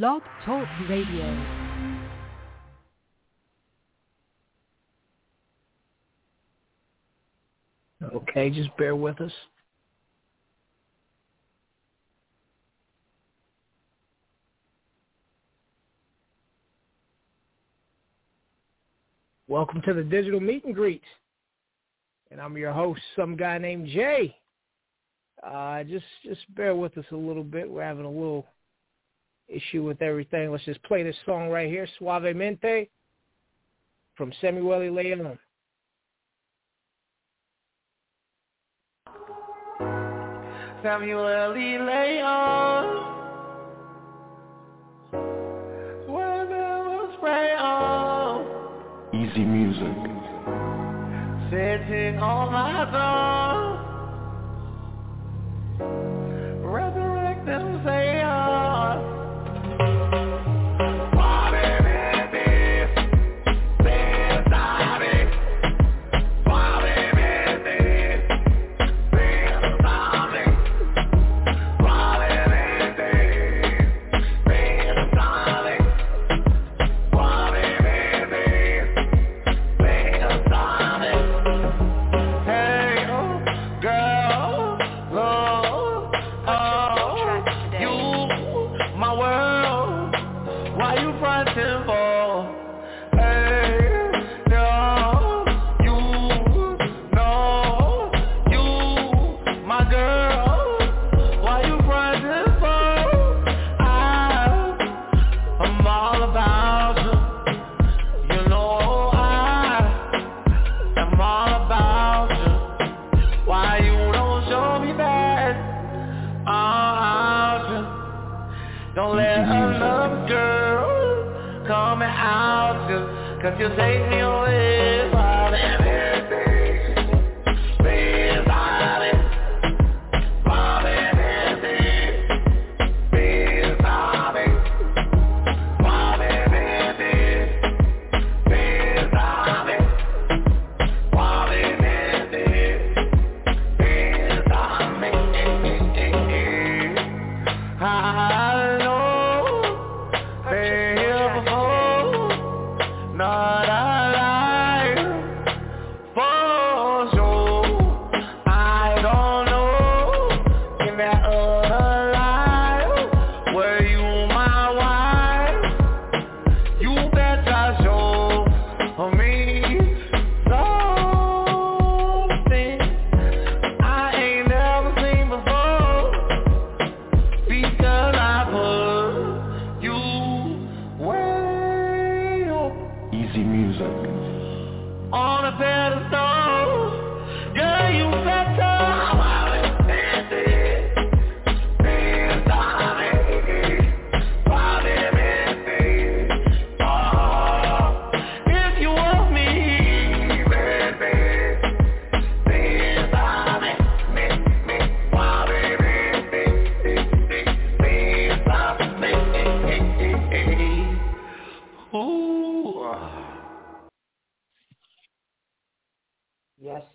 Blog Talk Radio. Okay, just bear with us. Welcome to the digital meet and greet. And I'm your host, some guy named Jay. Uh, just just bear with us a little bit. We're having a little issue with everything. Let's just play this song right here, Suavemente, from Samuel Leon. Samuel Leon. Where there was spray on. Easy music. Sitting on my throne. Resurrect them, say, You music. a pedestal.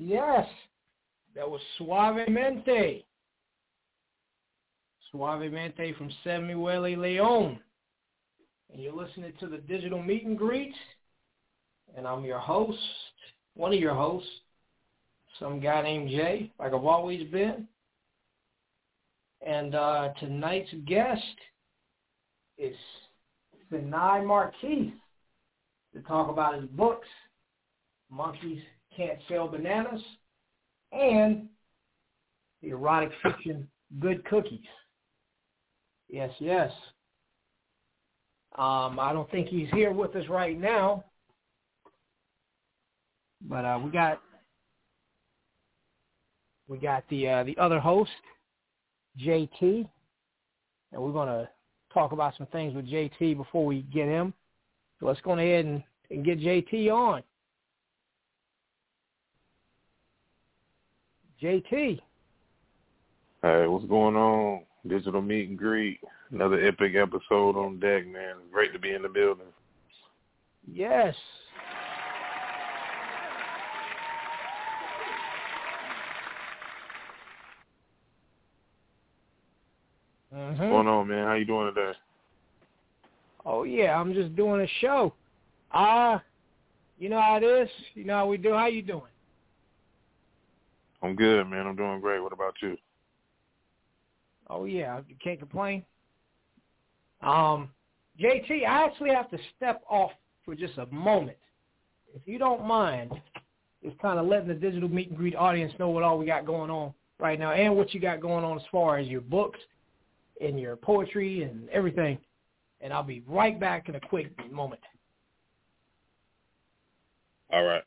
Yes. That was Suavemente. Suavemente from Samuel Leon. And you're listening to the digital meet and greet. And I'm your host, one of your hosts, some guy named Jay, like I've always been. And uh, tonight's guest is Seni Marquis to talk about his books, Monkeys Can't Sell Bananas, and the erotic fiction Good Cookies. Yes, yes. Um, I don't think he's here with us right now, but uh, we got we got the uh, the other host, JT, and we're gonna talk about some things with JT before we get him. So let's go ahead and, and get JT on. JT. Hey, what's going on? Digital meet and greet. Another epic episode on deck, man. Great to be in the building. Yes. What's going on, man? How you doing today? Oh yeah, I'm just doing a show. Ah, uh, you know how it is. You know how we do. How you doing? I'm good, man. I'm doing great. What about you? Oh yeah, you can't complain. Um, JT, I actually have to step off for just a moment. If you don't mind, just kind of letting the digital meet and greet audience know what all we got going on right now and what you got going on as far as your books and your poetry and everything. And I'll be right back in a quick moment. All right.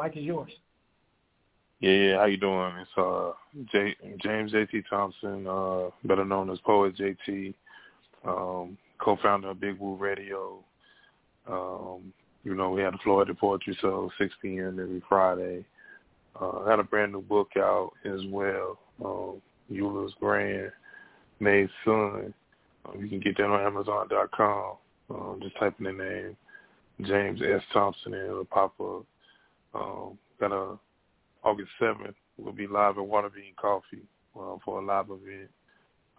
Mike is yours. Yeah. How you doing? It's uh J- James JT Thompson, uh, better known as Poet JT, um, co-founder of Big Woo Radio. Um, you know, we had a Florida Poetry Show, 6 p.m. every Friday. Uh, had a brand new book out as well, um, Eula's Grand, May's Son. Um, you can get that on Amazon.com. Um, just type in the name James S. Thompson and it'll pop up. Um, got a August 7th. We'll be live at Waterbean Coffee uh, for a live event.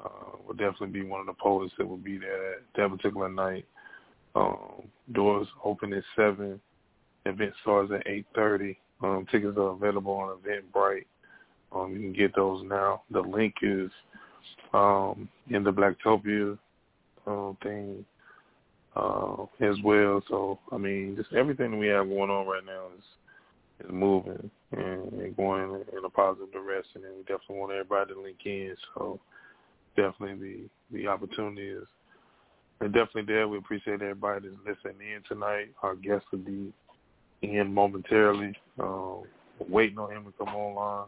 Uh, we'll definitely be one of the poets that will be there that particular night. Um, doors open at 7. Event starts at 8.30. Um, tickets are available on Eventbrite. Um, you can get those now. The link is um, in the Blacktopia uh, thing uh, as well. So, I mean, just everything we have going on right now is is moving and, going in, a positive direction, and we definitely want everybody to link in. So, definitely the the opportunity is and definitely there. We appreciate everybody that's listening in tonight. Our guest will be in momentarily. Um, waiting on him to come online.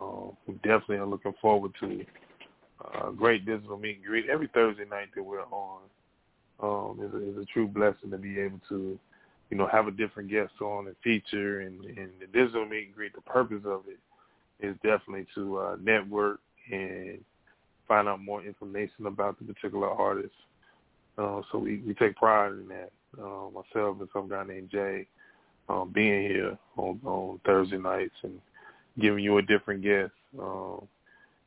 Um, we definitely are looking forward to a great digital meet and greet every Thursday night that we're on. Um, a, is a true blessing to be able to, you know, have a different guest on and feature and, and the digital meet and greet. The purpose of it is definitely to uh, network and find out more information about the particular artist. Uh, so we, we take pride in that. Uh, myself and some guy named Jay um, being here on, on Thursday nights and giving you a different guest um,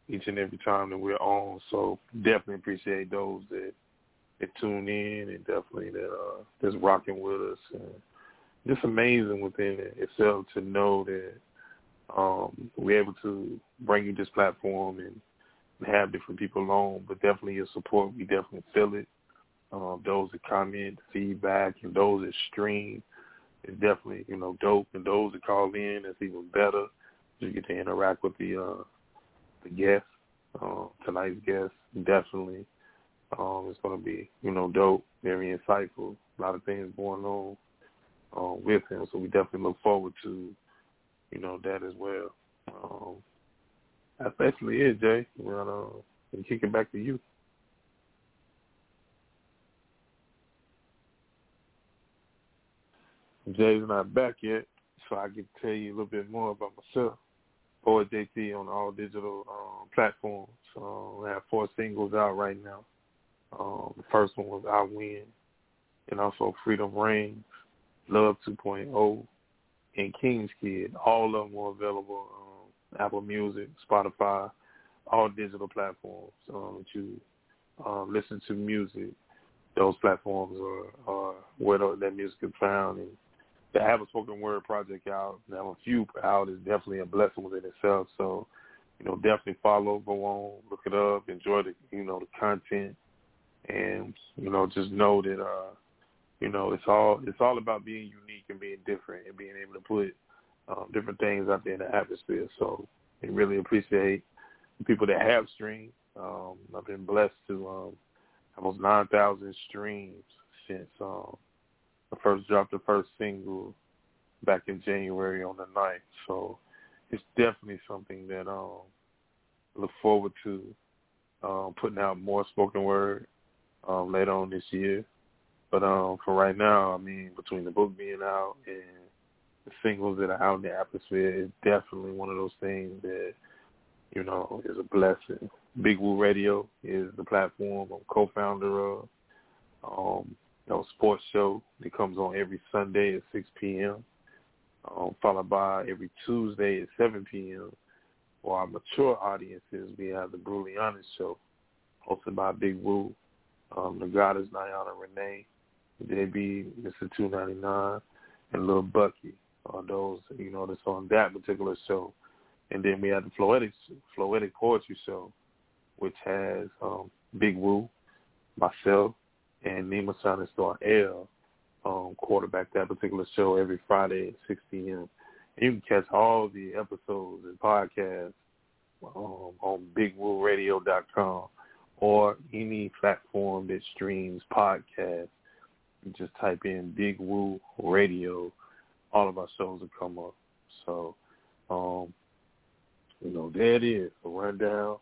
each and every time that we're on. So definitely appreciate those that that tune in and definitely that uh, that's rocking with us. And just amazing within itself to know that um, we're able to bring you this platform and have different people on, but definitely your support, we definitely feel it. Um, those that comment, feedback, and those that stream is definitely, you know, dope. And those that call in, it's even better. You get to interact with the uh, the guest, uh, tonight's guest. Definitely, um, it's going to be, you know, dope, very insightful. A lot of things going on uh, with him, so we definitely look forward to, you know, that as well. Um, that's basically it, Jay. We're gonna kick it back to you. Jay's not back yet, so I can tell you a little bit more about myself. Poet JT on all digital um, platforms. Um, I have four singles out right now. Um, the first one was I Win, and also Freedom Reigns, Love 2.0, and King's Kid. All of them are available on Apple Music, Spotify, all digital platforms um, that you um, listen to music. Those platforms are, are where that music is found, and to have a spoken word project out, to have a few out is definitely a blessing within itself. So, you know, definitely follow, go on, look it up, enjoy the you know the content, and you know just know that uh, you know it's all it's all about being unique and being different and being able to put um, different things out there in the atmosphere. So, I really appreciate the people that have streamed. Um, I've been blessed to um, almost nine thousand streams since um, I first dropped the first single back in January on the 9th. So it's definitely something that um look forward to um putting out more spoken word um later on this year. But um for right now, I mean between the book being out and the singles that are out in the atmosphere is definitely one of those things that, you know, is a blessing. Big Woo Radio is the platform I'm co founder of. Um, you know, sports show that comes on every Sunday at 6 p.m. um, followed by every Tuesday at 7 p.m. For our mature audiences, we have the Brutally Honest Show, hosted by Big Woo, um, the Goddess Nayana Renee, JB, Mr. 299, and Little Bucky. Uh, those, you know, that's on that particular show. And then we have the Floetic, Floetic Poetry Show, which has um, Big Woo, myself, and Nima Shining Star L um, quarterback that particular show every Friday at 6 p.m. And you can catch all the episodes and podcasts um, on BigWooRadio.com or any platform that streams podcasts. Just type in Big Woo Radio. All of our shows will come up. So, um, you know, there it is, a rundown,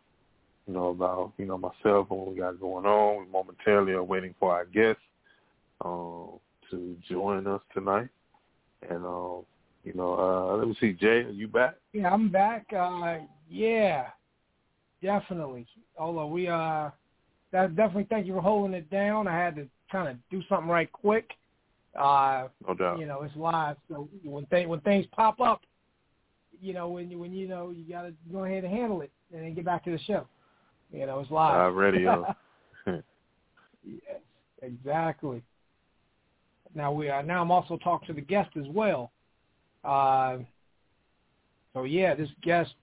you know, about, you know, myself and what we got going on. We momentarily are waiting for our guests um, to join us tonight. And, um, you know, uh, let me see, Jay, are you back? Yeah, I'm back. Uh, yeah, definitely. Although we, uh, that, definitely thank you for holding it down. I had to kind of do something right quick. Uh, no doubt. You know, it's live, so when th- when things pop up, you know, when you when you know you got to go ahead and handle it, and then get back to the show. You know, it's live. Live radio. yes, exactly. Now we are. Now I'm also talking to the guest as well. Uh, so yeah, this guest,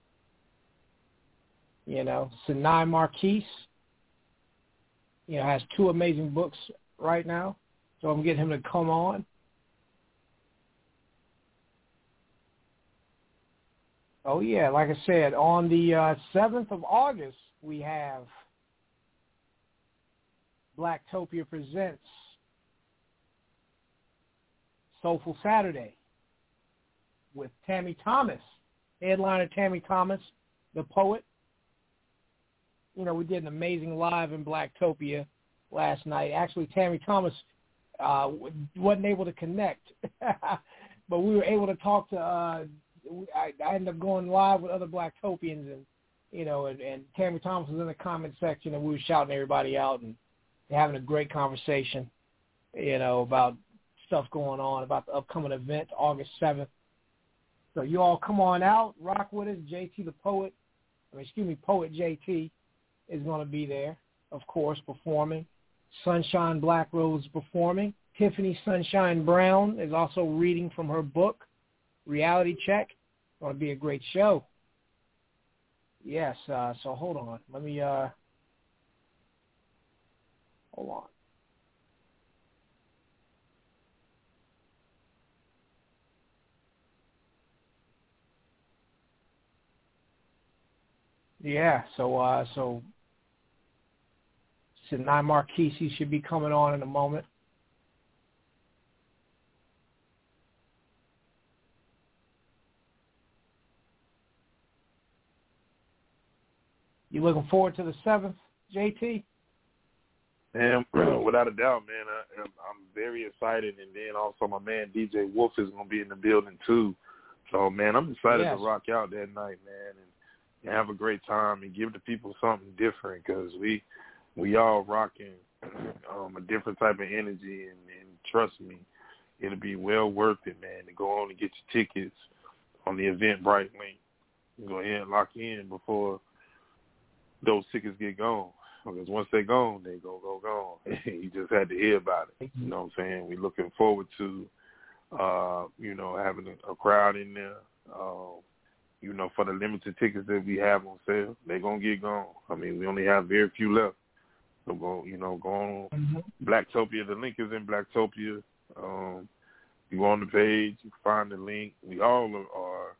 you know, Seni Marquis, you know, has two amazing books right now. So I'm getting him to come on. Oh yeah, like I said, on the uh, 7th of August, we have Blacktopia Presents Soulful Saturday with Tammy Thomas, headliner Tammy Thomas, the poet. You know, we did an amazing live in Blacktopia last night. Actually, Tammy Thomas uh, wasn't able to connect, but we were able to talk to. Uh, I, I ended up going live with other Blacktopians, and you know, and, and Tammy Thomas was in the comment section, and we were shouting everybody out and having a great conversation, you know, about stuff going on about the upcoming event, August 7th. So you all come on out, rock with us. JT the Poet, I mean, excuse me, Poet JT is going to be there, of course, performing. Sunshine Black Rose performing. Tiffany Sunshine Brown is also reading from her book, Reality Check. It's Going to be a great show. Yes, uh, so hold on. Let me, uh, hold on. Yeah, so uh so Seni Marquisi should be coming on in a moment. You looking forward to the seventh, JT? And without a doubt, man, I, I'm very excited. And then also my man DJ Wolf is going to be in the building too. So man, I'm excited yes. to rock out that night, man, and, and have a great time and give the people something different because we we all rocking um, a different type of energy, and, and trust me, it'll be well worth it, man, to go on and get your tickets on the Eventbrite link. Go ahead and lock in before those tickets get gone. Because once they're gone, they go go gone. you just had to hear about it. You know what I'm saying? We're looking forward to, uh, you know, having a, a crowd in there. Uh, you know, for the limited tickets that we have on sale, they're gonna get gone. I mean, we only have very few left. So go, you know, go on mm-hmm. Blacktopia. The link is in Blacktopia. Um, you go on the page, you find the link. We all are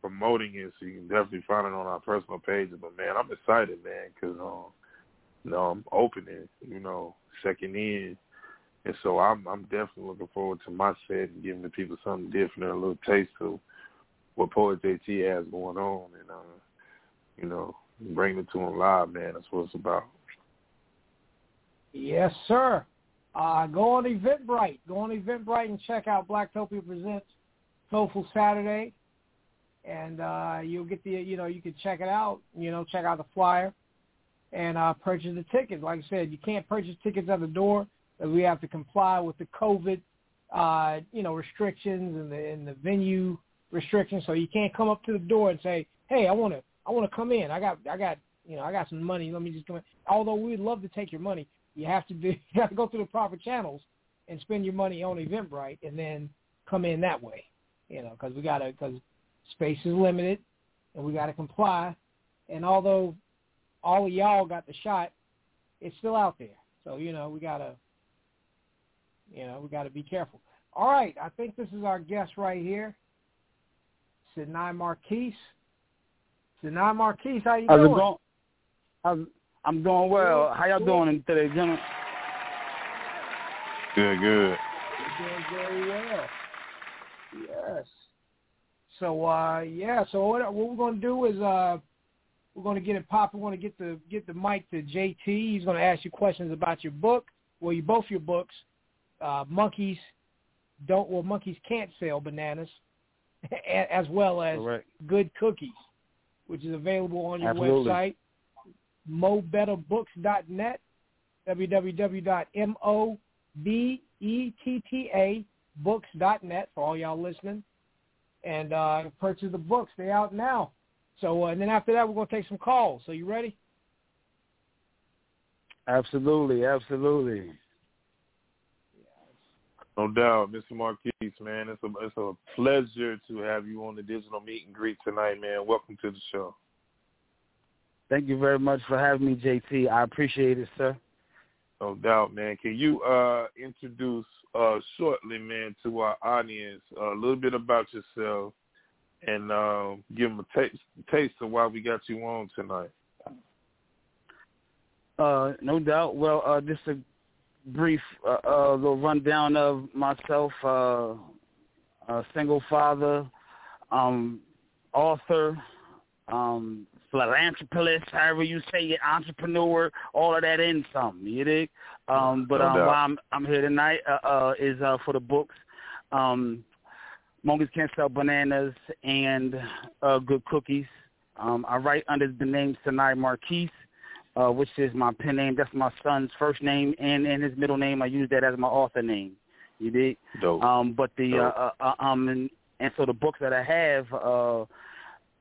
promoting it, so you can definitely find it on our personal pages. But man, I'm excited, man, because um, you know, I'm opening, you know, second in, and so I'm I'm definitely looking forward to my set and giving the people something different, a little taste of what Poet JT has going on, and uh, you know, bring it to them live, man. That's what it's about. Yes, sir. Uh, go on Eventbrite. Go on Eventbrite and check out Blacktopia Presents Soulful Saturday, and uh, you'll get the you know you can check it out. You know, check out the flyer and uh, purchase the tickets. Like I said, you can't purchase tickets at the door, we have to comply with the COVID uh, you know, restrictions and the and the venue restrictions. So you can't come up to the door and say, "Hey, I want to I want to come in. I got I got you know I got some money. Let me just come in." Although we'd love to take your money, you have to do you have to go through the proper channels and spend your money on Eventbrite, and then come in that way. You know, because we gotta because space is limited, and we gotta comply. And although all of y'all got the shot, it's still out there. So you know we gotta you know we gotta be careful. All right, I think this is our guest right here, Seni Marquis. Seni Marquis, how you How's doing? it going? I'm, I'm doing well. How y'all doing today, gentlemen? Good, good. Doing very well. Yes. So uh yeah, so what what we're gonna do is uh we're gonna get it popping. We're gonna get the get the mic to JT. He's gonna ask you questions about your book. Well you both your books. Uh monkeys don't well monkeys can't sell bananas as well as Correct. good cookies, which is available on your Absolutely. website, mobettabooks.net, www.mobetta books.net for all y'all listening. And uh, purchase the books. They're out now. So, uh, and then after that, we're going to take some calls. So you ready? Absolutely, absolutely. No doubt, Mr. Marquis, man. It's a it's a pleasure to have you on the digital meet and greet tonight, man. Welcome to the show. Thank you very much for having me, JT. I appreciate it, sir. No doubt, man. Can you uh introduce uh shortly, man, to our audience a little bit about yourself and uh, give them a taste taste of why we got you on tonight? Uh, no doubt. Well, uh, just a brief uh, uh, little rundown of myself. Uh, a single father, um, author, um, philanthropist, however you say it, entrepreneur, all of that in something. You dig? Um, but um, why I'm I'm here tonight uh, uh, is uh, for the books. Um, Monkeys Can't Sell Bananas and uh, Good Cookies. Um, I write under the name Seni Marquis, uh, which is my pen name. That's my son's first name, and, and his middle name. I use that as my author name. You dig? Dope. Um, but the Dope. uh, uh, uh, um and, and so the books that I have, uh,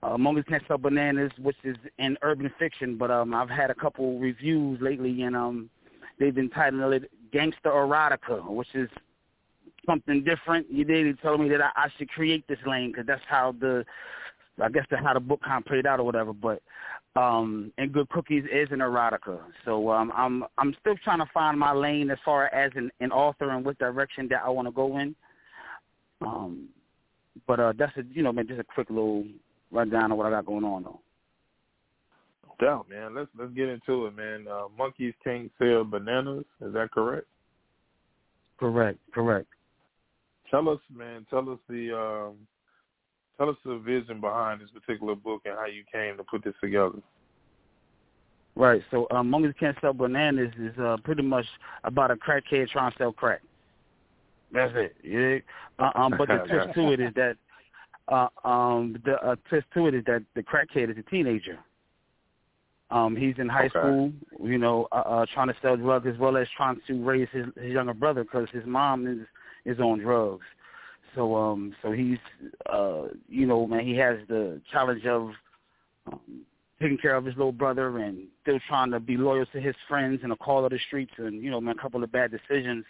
uh, Monkeys Can't Sell Bananas, which is in urban fiction, but um, I've had a couple reviews lately, and um, they've entitled it Gangster Erotica, which is something different. You did. Told me that I, I should create this lane because that's how the, I guess that's how the book kind of played out or whatever. But um, and Good Cookies is an erotica. So um, I'm I'm still trying to find my lane as far as an, an author and what direction that I want to go in. Um, but uh, that's a you know man, just a quick little rundown of what I got going on though. No doubt, man. Let's let's get into it, man. Uh, monkeys can't sell bananas. Is that correct? Correct, correct. Tell us, man. Tell us the um, tell us the vision behind this particular book and how you came to put this together. Right. So um, Monkeys Can't Sell Bananas is uh, pretty much about a crackhead trying to sell crack. That's it. Yeah. Uh, um, but the twist to it is that uh, um, the uh, twist to it is that the crackhead is a teenager. Um, he's in high Okay. school, you know, uh, uh, trying to sell drugs as well as trying to raise his, his younger brother because his mom is is on drugs. So um, so he's uh, you know, man, he has the challenge of um, taking care of his little brother and still trying to be loyal to his friends and a call of the streets and you know, man, a couple of bad decisions.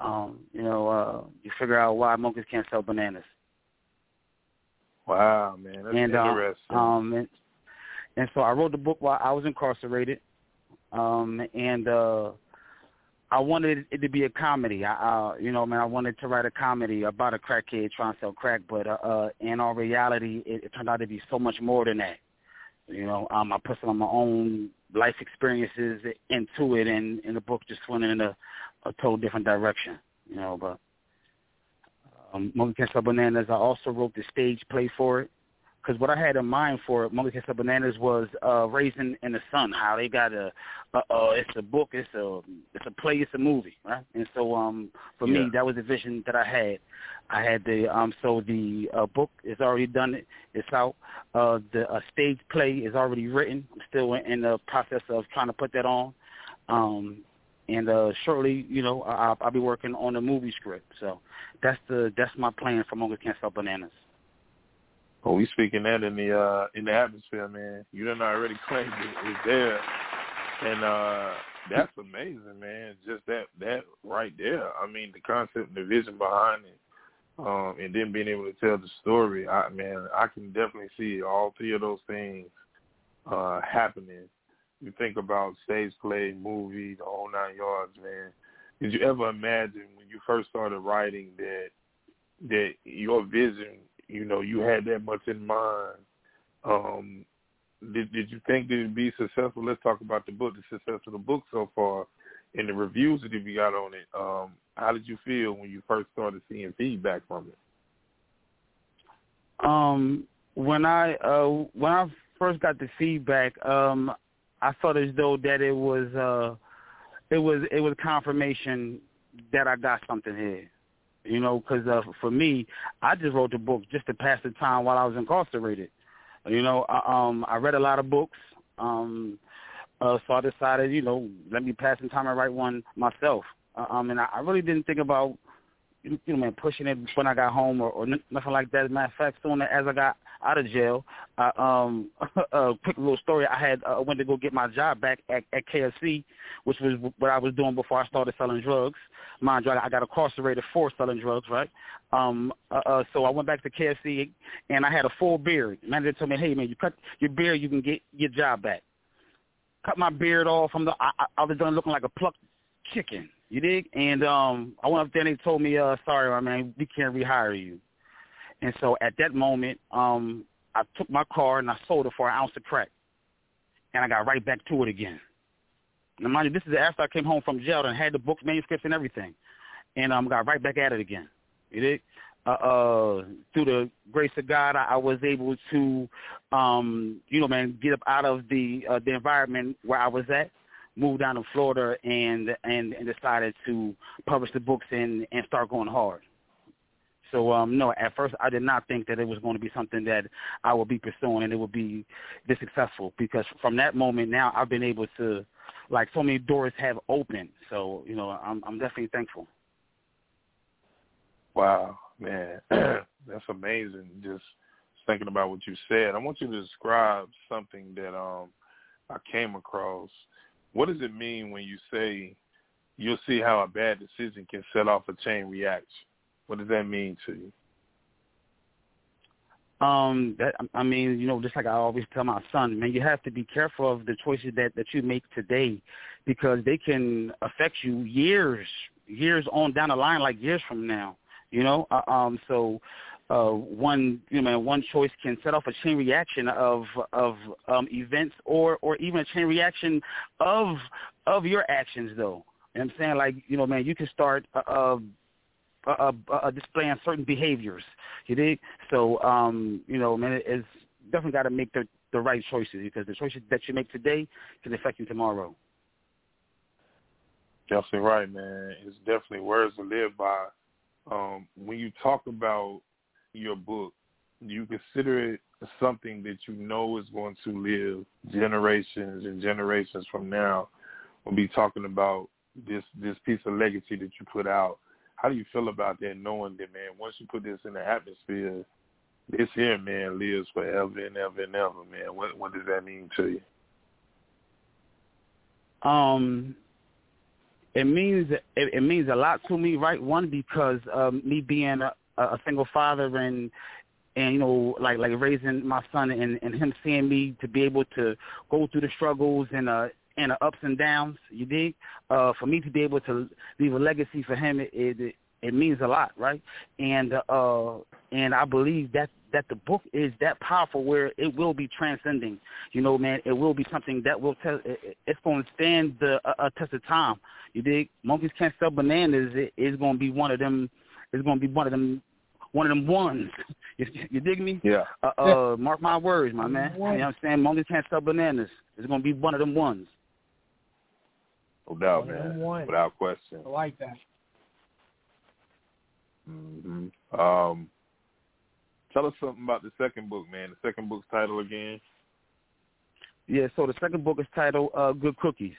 Um, you know, uh, you figure out why monkeys can't sell bananas. Wow, man, that's and uh, interesting. um and, and so I wrote the book while I was incarcerated. Um and uh I wanted it to be a comedy. I uh you know, man, I wanted to write a comedy about a crackhead trying to sell crack, but uh, uh in all reality it, it turned out to be so much more than that. You know, um I put some of my own life experiences into it and, and the book just went in a, a total different direction. You know, but um, Monkey Can't Sell Bananas. I also wrote the stage play for it because what I had in mind for Monkey Can't Sell Bananas was uh, Raisin in the Sun. How they got a, uh, uh, it's a book, it's a, it's a play, it's a movie, right? And so, um, for Yeah. me, that was the vision that I had. I had the, um, so the uh, book is already done. It, it's out. Uh, the uh, stage play is already written. I'm still in the process of trying to put that on. Um, and uh, shortly, you know, I'll, I'll be working on a movie script. So that's the that's my plan for Monkeys Can't Sell Bananas. Well, we speaking that in the uh in the atmosphere, man. You done already claimed it is there, and uh that's amazing, man. Just that that right there. I mean, the concept and the vision behind it, um, and then being able to tell the story. I man, I can definitely see all three of those things uh happening. You think about stage play, movie, the whole nine yards, man. Did you ever imagine when you first started writing that that your vision you know, you had that much in mind. Um, did did you think that it'd be successful? Let's talk about the book, the success of the book so far, and the reviews that you got on it. Um, how did you feel when you first started seeing feedback from it? Um, when I uh, when I first got the feedback, um, I felt as though that it was uh, it was it was confirmation that I got something here. You know, because uh, for me, I just wrote the book just to pass the time while I was incarcerated. You know, I, um, I read a lot of books, um, uh, so I decided, you know, let me pass some time and write one myself. Uh, um, and I, I really didn't think about, you know, man, pushing it when I got home or, or nothing like that. As a matter of fact, soon as I got out of jail, I, um, a quick little story. I had uh, went to go get my job back at, at KFC, which was what I was doing before I started selling drugs mind you, I got incarcerated for selling drugs, right? Um, uh, uh, so I went back to KFC and I had a full beard. Manager told me, "Hey man, you cut your beard, you can get your job back." Cut my beard off from the. I, I was done looking like a plucked chicken. You dig? And um, I went up there and they told me, "Uh, sorry, my man, we can't rehire you." And so at that moment, um, I took my car and I sold it for an ounce of crack, and I got right back to it again. Now, mind you, this is after I came home from jail and had the books, manuscripts, and everything, and um, got right back at it again. You dig? Uh, uh, through the grace of God, I, I was able to, um, you know, man, get up out of the uh, the environment where I was at, move down to Florida, and and and decided to publish the books and and start going hard. So um no, at first I did not think that it was going to be something that I would be pursuing and it would be this successful because from that moment now I've been able to like so many doors have opened. So you know, I'm I'm definitely thankful. Wow, man, that's amazing. Just thinking about what you said, I want you to describe something that um I came across. What does it mean when you say you'll see how a bad decision can set off a chain reaction? What does that mean to you? Um, that I mean, you know, just like I always tell my son, man, you have to be careful of the choices that that you make today, because they can affect you years, years on down the line, like years from now. You know, uh, um, so uh, one, you know, one choice can set off a chain reaction of of um, events, or or even a chain reaction of of your actions, though. You know what I'm saying, like, you know, man, you can start uh, uh uh, uh, uh, displaying certain behaviors. You dig? So, um, you know, man, it's definitely got to make the the right choices because the choices that you make today can affect you tomorrow. Definitely right, man. It's definitely words to live by. Um, when you talk about your book, you consider it something that you know is going to live generations and generations from now. We'll be talking about this this piece of legacy that you put out how do you feel about that, knowing that, man, once you put this in the atmosphere, this here, man, lives forever and ever and ever, man. What what does that mean to you? Um, it means it, it means a lot to me, right? One because um, me being a, a single father and and you know like like raising my son and and him seeing me to be able to go through the struggles and uh and the ups and downs. You dig? Uh, for me to be able to leave a legacy for him, it it, it means a lot, right? And uh, and I believe that that the book is that powerful where it will be transcending. You know, man, it will be something that will tell. It, it's going to stand the uh, test of time. You dig? Monkeys can't sell bananas. it, It is going to be one of them. It's going to be one of them one of them ones. You, you dig me? Yeah. Uh, uh, mark my words, my man. You know what I'm saying? Monkeys can't sell bananas. It's going to be one of them ones. No doubt, man. Without question. I like that. Mm-hmm. Um, tell us something about the second book, man. The second book's title again. Yeah, so the second book is titled uh, "Good Cookies,"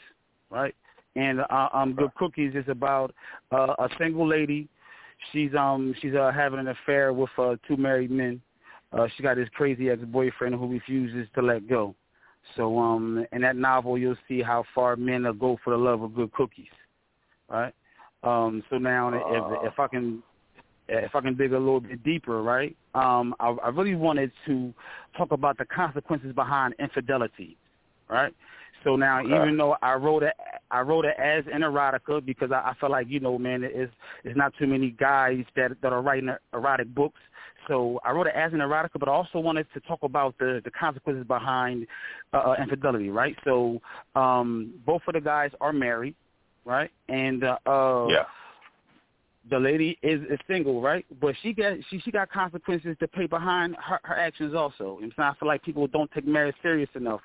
right? and uh, um, Good Cookies is about uh, a single lady. She's um she's uh, having an affair with uh, two married men. Uh, she got this crazy ex-boyfriend who refuses to let go. So um in that novel you'll see how far men will go for the love of good cookies. Right? Um so now if if I can if I can dig a little bit deeper, right? Um I, I really wanted to talk about the consequences behind infidelity, right? So now, Okay. even though I wrote it, I wrote it as an erotica because I, I feel like you know, man, it's it's not too many guys that that are writing erotic books. So I wrote it as an erotica, but I also wanted to talk about the the consequences behind uh, uh, infidelity, right? So um, both of the guys are married, right? And uh, uh, Yeah. the lady is, is single, right? But she got she she got consequences to pay behind her, her actions also. And so I feel like people don't take marriage serious enough.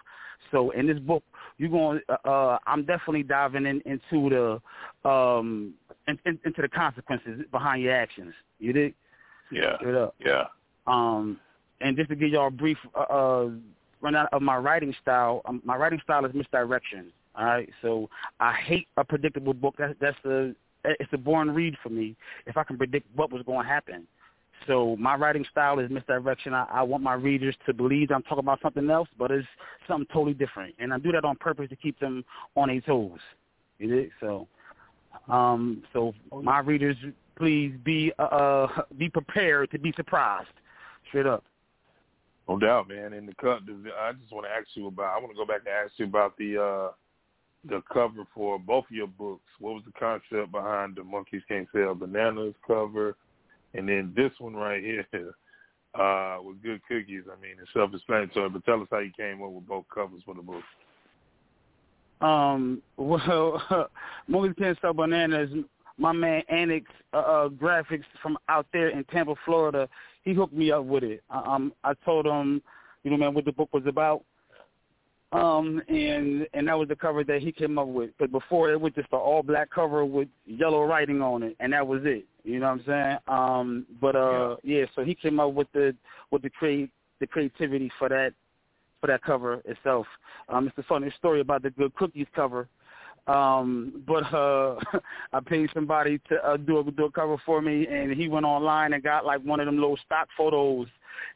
So in this book, you're going. Uh, uh, I'm definitely diving in, into the um in, in, into the consequences behind your actions. You did Yeah. Yeah. Um, and just to give y'all a brief uh, uh, rundown of my writing style, um, my writing style is misdirection. All right, so I hate a predictable book. That's that's a it's a boring read for me if I can predict what was going to happen. So my writing style is misdirection. I, I want my readers to believe I'm talking about something else, but it's something totally different, and I do that on purpose to keep them on their toes. You dig? So, um, so my readers, please be uh, uh be prepared to be surprised. Straight up. No doubt, man. And the cut, I just want to ask you about. I want to go back and ask you about the uh the cover for both of your books. What was the concept behind the Monkeys Can't Sell Bananas cover, and then this one right here uh with Good Cookies? I mean, it's self-explanatory, but tell us how you came up with both covers for the book. Um, well, Movies Can't Sell Bananas, my man Annex uh, uh, Graphics from out there in Tampa, Florida, he hooked me up with it. Um, I told him, you know, man, what the book was about. Um, and and that was the cover that he came up with. But before it was just an all black cover with yellow writing on it, and that was it. You know what I'm saying? Um, but uh, yeah. So he came up with the with the create the creativity for that for that cover itself. Um, it's a funny story about the Good Cookies cover. Um, but uh, I paid somebody to uh, do a do a cover for me, and he went online and got like one of them little stock photos,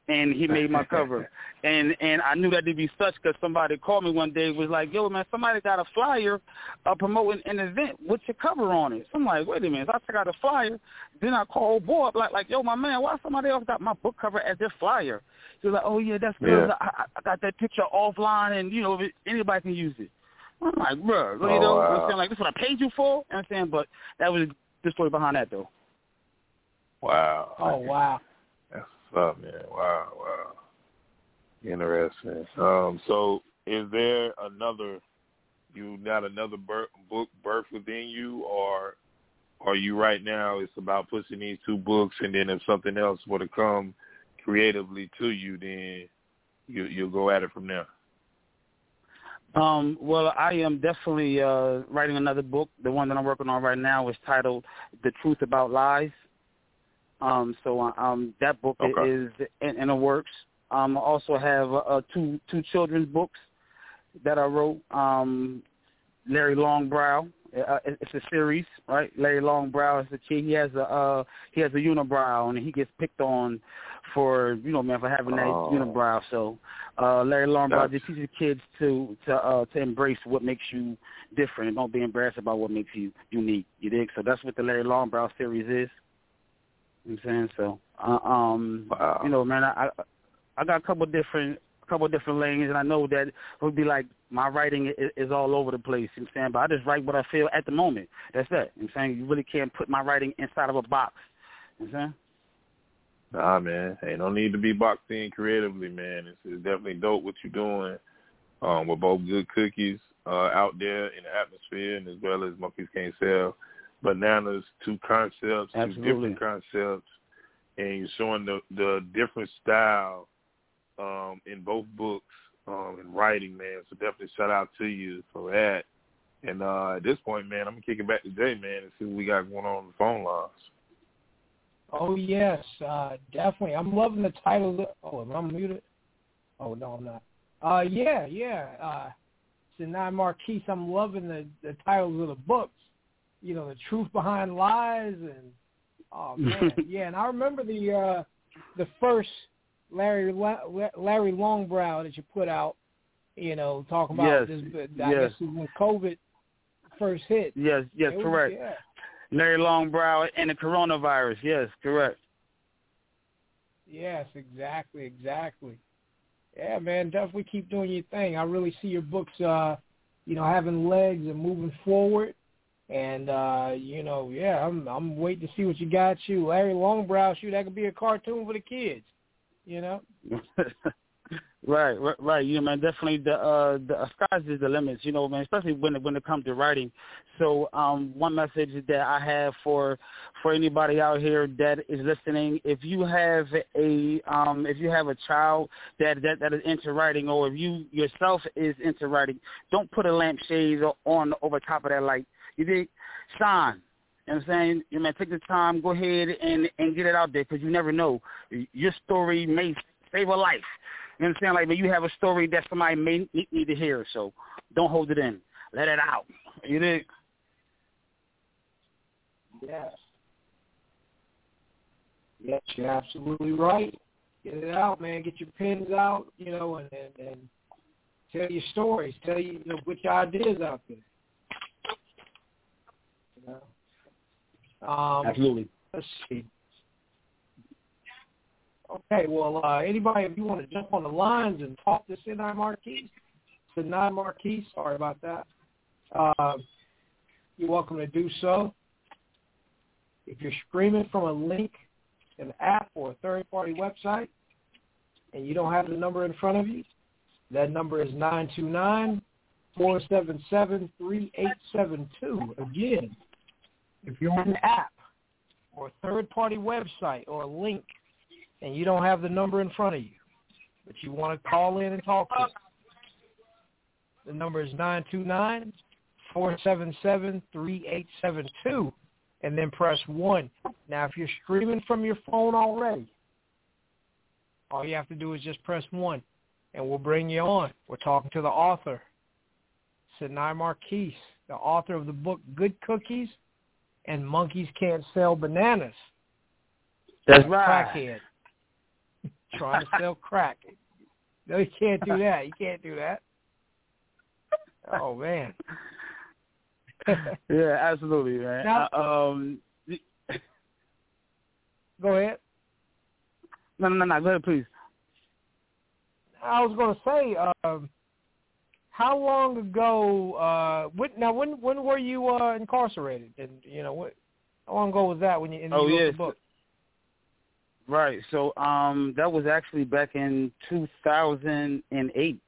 and he made my cover. And and I knew that to be such because somebody called me one day was like, "Yo, man, somebody got a flyer uh, promoting an event with your cover on it." So I'm like, "Wait a minute!" So I check out the flyer. Then I call boy up like, "Like, yo, my man, why somebody else got my book cover as their flyer?" He was like, "Oh yeah, that's good. Yeah. I, I- I got that picture offline, and you know, anybody can use it." I'm like, bro, you Oh, know, wow. I'm saying like this is what I paid you for. You know what I'm saying, but that was the story behind that though. Wow. Oh wow. That's what's up, man. Wow, wow. Interesting. Um, so is there another you got another bir- book birth within you or are you right now it's about pushing these two books and then if something else were to come creatively to you then you you'll go at it from there. Um, well, I am definitely uh, writing another book. The one that I'm working on right now is titled "The Truth About Lies." Um, so uh, um, that book Okay. is in, in the works. Um, I also have uh, uh, two two children's books that I wrote. Um, Larry Longbrow. Uh, it's a series, right? Larry Longbrow is the kid. He has a uh, he has a unibrow, and he gets picked on for you know man for having that Oh. unibrow. So uh, Larry Longbrow just teaches kids to to uh, to embrace what makes you different and don't be embarrassed about what makes you unique. You dig? So that's what the Larry Longbrow series is. You know what I'm saying so. Uh, um, Wow. you know, man, I I- got a couple different a couple different lanes, and I know that it would be like my writing is, is all over the place. You know what I'm saying, but I just write what I feel at the moment. That's it. You know what I'm saying you really can't put my writing inside of a box. You know what I'm saying. Nah, man. Ain't no need to be boxed in creatively, man. It's, it's definitely dope what you're doing. Um, with both good cookies uh, out there in the atmosphere, and as well as monkeys can't sell bananas. Two concepts, two different concepts, and you're showing the the different style um, in both books um, in writing, man. So definitely shout out to you for that. And uh, at this point, man, I'm gonna kick it back to Jay, man, and see what we got going on, on the phone lines. Oh yes, uh, definitely. I'm loving the title. Oh, am I muted? Oh no, I'm not. Uh, yeah, yeah. Uh, Seni Marquis, I'm loving the the titles of the books. You know, the truth behind lies, and oh man, yeah. And I remember the uh the first Larry La- Larry Longbrow that you put out. You know, talking about Yes, this. I yes. guess when COVID first hit. Yes, yes, It was- correct. Yeah. Larry Longbrow and the coronavirus. Yes, correct. Yes, exactly, exactly. Yeah, man, definitely keep doing your thing. I really see your books, uh, you know, having legs and moving forward. And uh, you know, yeah, I'm I'm waiting to see what you got. You, Larry Longbrow, shoot, that could be a cartoon for the kids. You know. right, right, right. You know, man, definitely the uh the sky's is the limits. You know, man, especially when it, when it comes to writing. So, um, one message that I have for for anybody out here that is listening, if you have a um if you have a child that that that is into writing, or if you yourself is into writing, don't put a lampshade on over top of that light. You think, shine. You know what I'm saying? You man, take the time, go ahead and and get it out there because you never know. Your story may save a life. You know what I'm saying? Like, but you have a story that somebody may need, need to hear, so don't hold it in. Let it out. You dig? Yes. Yes, you're absolutely right. Get it out, man. Get your pins out, you know, and and, and tell your stories. Tell you, you know, put your ideas out there. You know. Um, Absolutely. Let's see. Okay, well, uh, anybody, if you want to jump on the lines and talk to Seni Marquis, Seni Marquis, sorry about that, uh, you're welcome to do so. If you're streaming from a link, an app, or a third-party website, and you don't have the number in front of you, that number is 929-477-3872. Again, if you're on an app or a third-party website or a link, and you don't have the number in front of you, but you want to call in and talk to us, the number is 929-477-3872, and then press 1. Now, if you're streaming from your phone already, all you have to do is just press 1, and we'll bring you on. We're talking to the author, Seni Marquis, the author of the book Good Cookies and Monkeys Can't Sell Bananas. That's right. Crackhead. Trying to sell crack. No, you can't do that. You can't do that. Oh man. Yeah, absolutely, man. Now- Uh, um, Go ahead. no, no, no, no. Go ahead, please. I was going to say, um, how long ago? Uh, when, now, when when were you uh, incarcerated? And you know, what? How long ago was that when you, when Oh, you wrote yes. book? Right. So, um, that was actually back in 2008.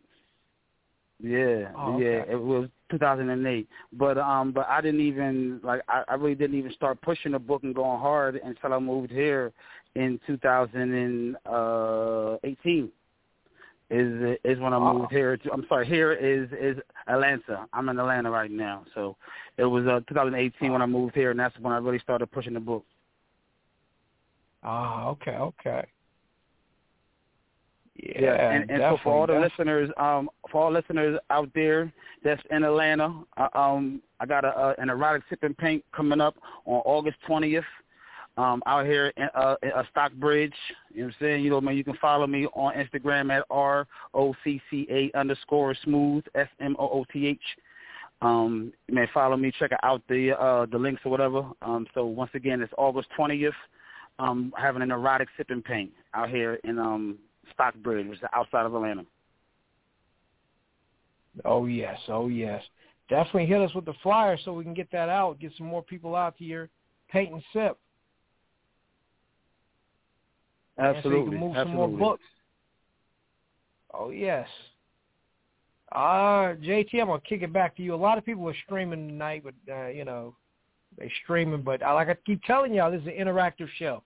Yeah, Oh, yeah, it was 2008. But um, but I didn't even like I, I really didn't even start pushing the book and going hard until I moved here in 2018. Is is when I Oh. moved here. To, I'm sorry, here is is Atlanta. I'm in Atlanta right now. So it was uh, 2018 when I moved here, and that's when I really started pushing the book. Ah, okay, okay. Yeah, Yeah, and, and so for all the definitely, listeners, um, for all listeners out there that's in Atlanta, uh, um, I got a, a an erotic sipping paint coming up on August twentieth. Um, out here in uh, in, uh, Stockbridge, you know what I'm saying? You know, man, you can follow me on Instagram at r o c c a underscore smooth s m o o t h. Um, you may follow me, check out the uh, the links or whatever. Um, so once again, it's August twentieth. Um, having an erotic sipping paint out here in um Stockbridge, which is outside of Atlanta. Oh yes, oh yes. Definitely hit us with the flyer so we can get that out, get some more people out here paint and sip. man, so you Absolutely, can move absolutely. some more books. Oh yes. Uh JT, I'm gonna kick it back to you. A lot of people are streaming tonight, but uh, you know, they streaming. But I, like I keep telling y'all, this is an interactive show.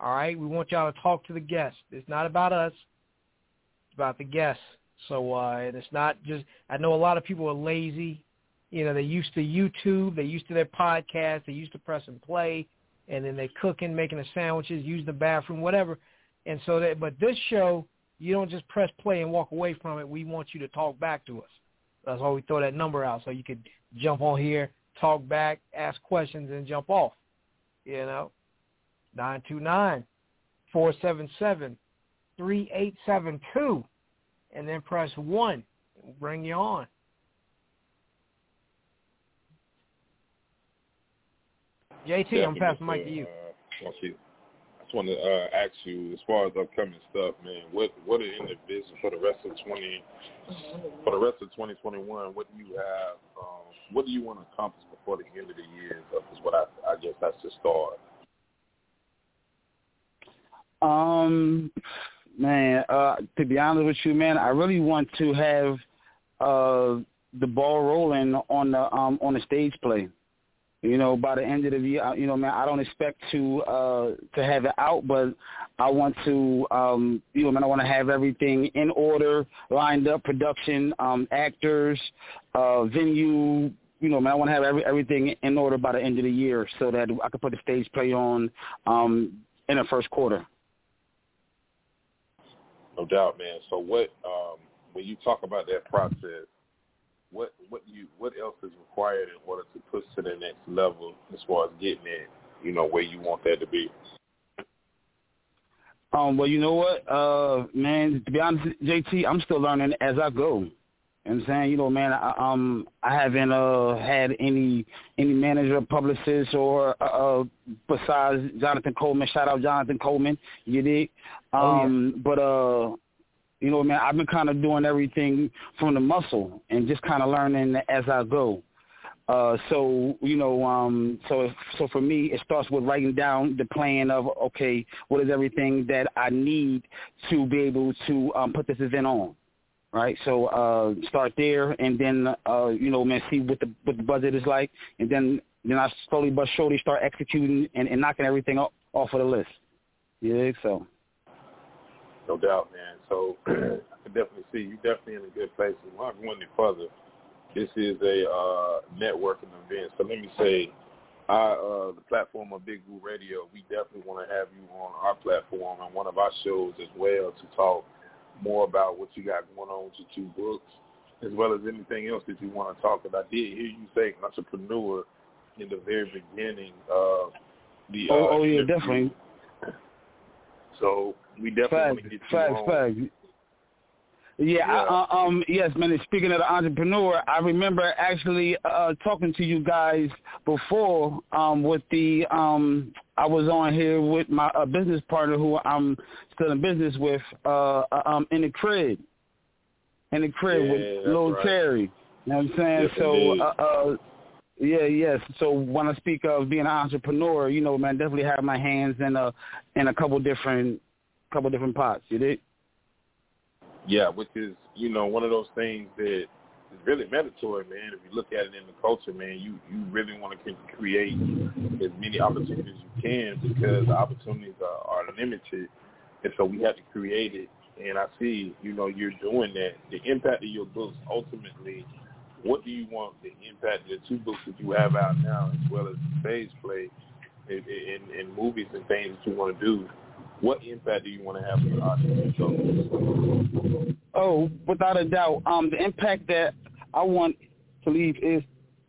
All right, we want y'all to talk to the guests. It's not about us. It's about the guests. So uh, and it's not just. I know a lot of people are lazy. You know, they're used to YouTube. They're used to their podcast. They're used to press and play, and then they're cooking, making the sandwiches, using the bathroom, whatever. And so that, but this show, you don't just press play and walk away from it. We want you to talk back to us. That's why we throw that number out so you could jump on here, talk back, ask questions, and jump off. You know, nine two nine four seven seven three eight seven two, and then press one. We'll bring you on. JT, I'm passing the mic to you. Uh, once you, I just want to uh, ask you, as far as upcoming stuff, man, what what are in the vision for the rest of twenty, for the rest of twenty twenty one? What do you have? Um, what do you want to accomplish before the end of the year? Is what I, I guess that's the start. Um, man, uh, to be honest with you, man, I really want to have uh the ball rolling on the um on the stage play. You know, by the end of the year, you know, man, I don't expect to uh to have it out, but I want to, um, you know, man, I want to have everything in order, lined up, production, um, actors, uh, venue. You know, man, I want to have every, everything in order by the end of the year so that I can put the stage play on um in the first quarter. No doubt, man. So what um when you talk about that process, what what you what else is required in order to push to the next level as far as getting it, you know, where you want that to be? Um, well, you know what, uh, man. To be honest, JT, I'm still learning as I go. You know what I'm saying, you know, man, I, um, I haven't uh had any any manager, publicist, or uh, uh besides Jonathan Coleman. Shout out Jonathan Coleman. You did. Um, Oh, yeah. but uh, you know, man, I've been kind of doing everything from the muscle and just kind of learning as I go. Uh, so you know, um, so so for me, it starts with writing down the plan of okay, what is everything that I need to be able to um, put this event on, right? So uh, start there, and then uh, you know, man, see what the what the budget is like, and then then I slowly but surely start executing and, and knocking everything off, off of the list. Yeah, so. No doubt, man. So I can definitely see you definitely in a good place. And not going any further, this is a uh, networking event. So let me say, I, uh, the platform of Big Blue Radio, we definitely want to have you on our platform and one of our shows as well to talk more about what you got going on with your two books, as well as anything else that you want to talk about. I did hear you say entrepreneur in the very beginning of the. Oh, uh, oh yeah, interview. definitely. So we definitely Facts, want to get you facts, on. facts. Yeah, Yeah. I, uh, um, yes, man. Speaking of the entrepreneur, I remember actually uh, talking to you guys before um, with the. Um, I was on here with my uh, business partner who I'm still in business with uh, uh, um, in the crib, in the crib Yeah, with Lil right. Terry. You know what I'm saying? Yes, so, indeed. uh, uh, yeah, yes. So when I speak of being an entrepreneur, you know, man, definitely have my hands in a in a couple different couple different pots. You dig? Yeah, which is you know one of those things that is really mandatory, man. If you look at it in the culture, man, you you really want to create as many opportunities you can because the opportunities are, are limited, and so we have to create it. And I see, you know, you're doing that. The impact of your books, ultimately, what do you want the impact of the two books that you have out now, as well as the stage play and, and, and movies and things that you want to do? What impact do you want to have on the audience? Oh, without a doubt. Um, the impact that I want to leave is,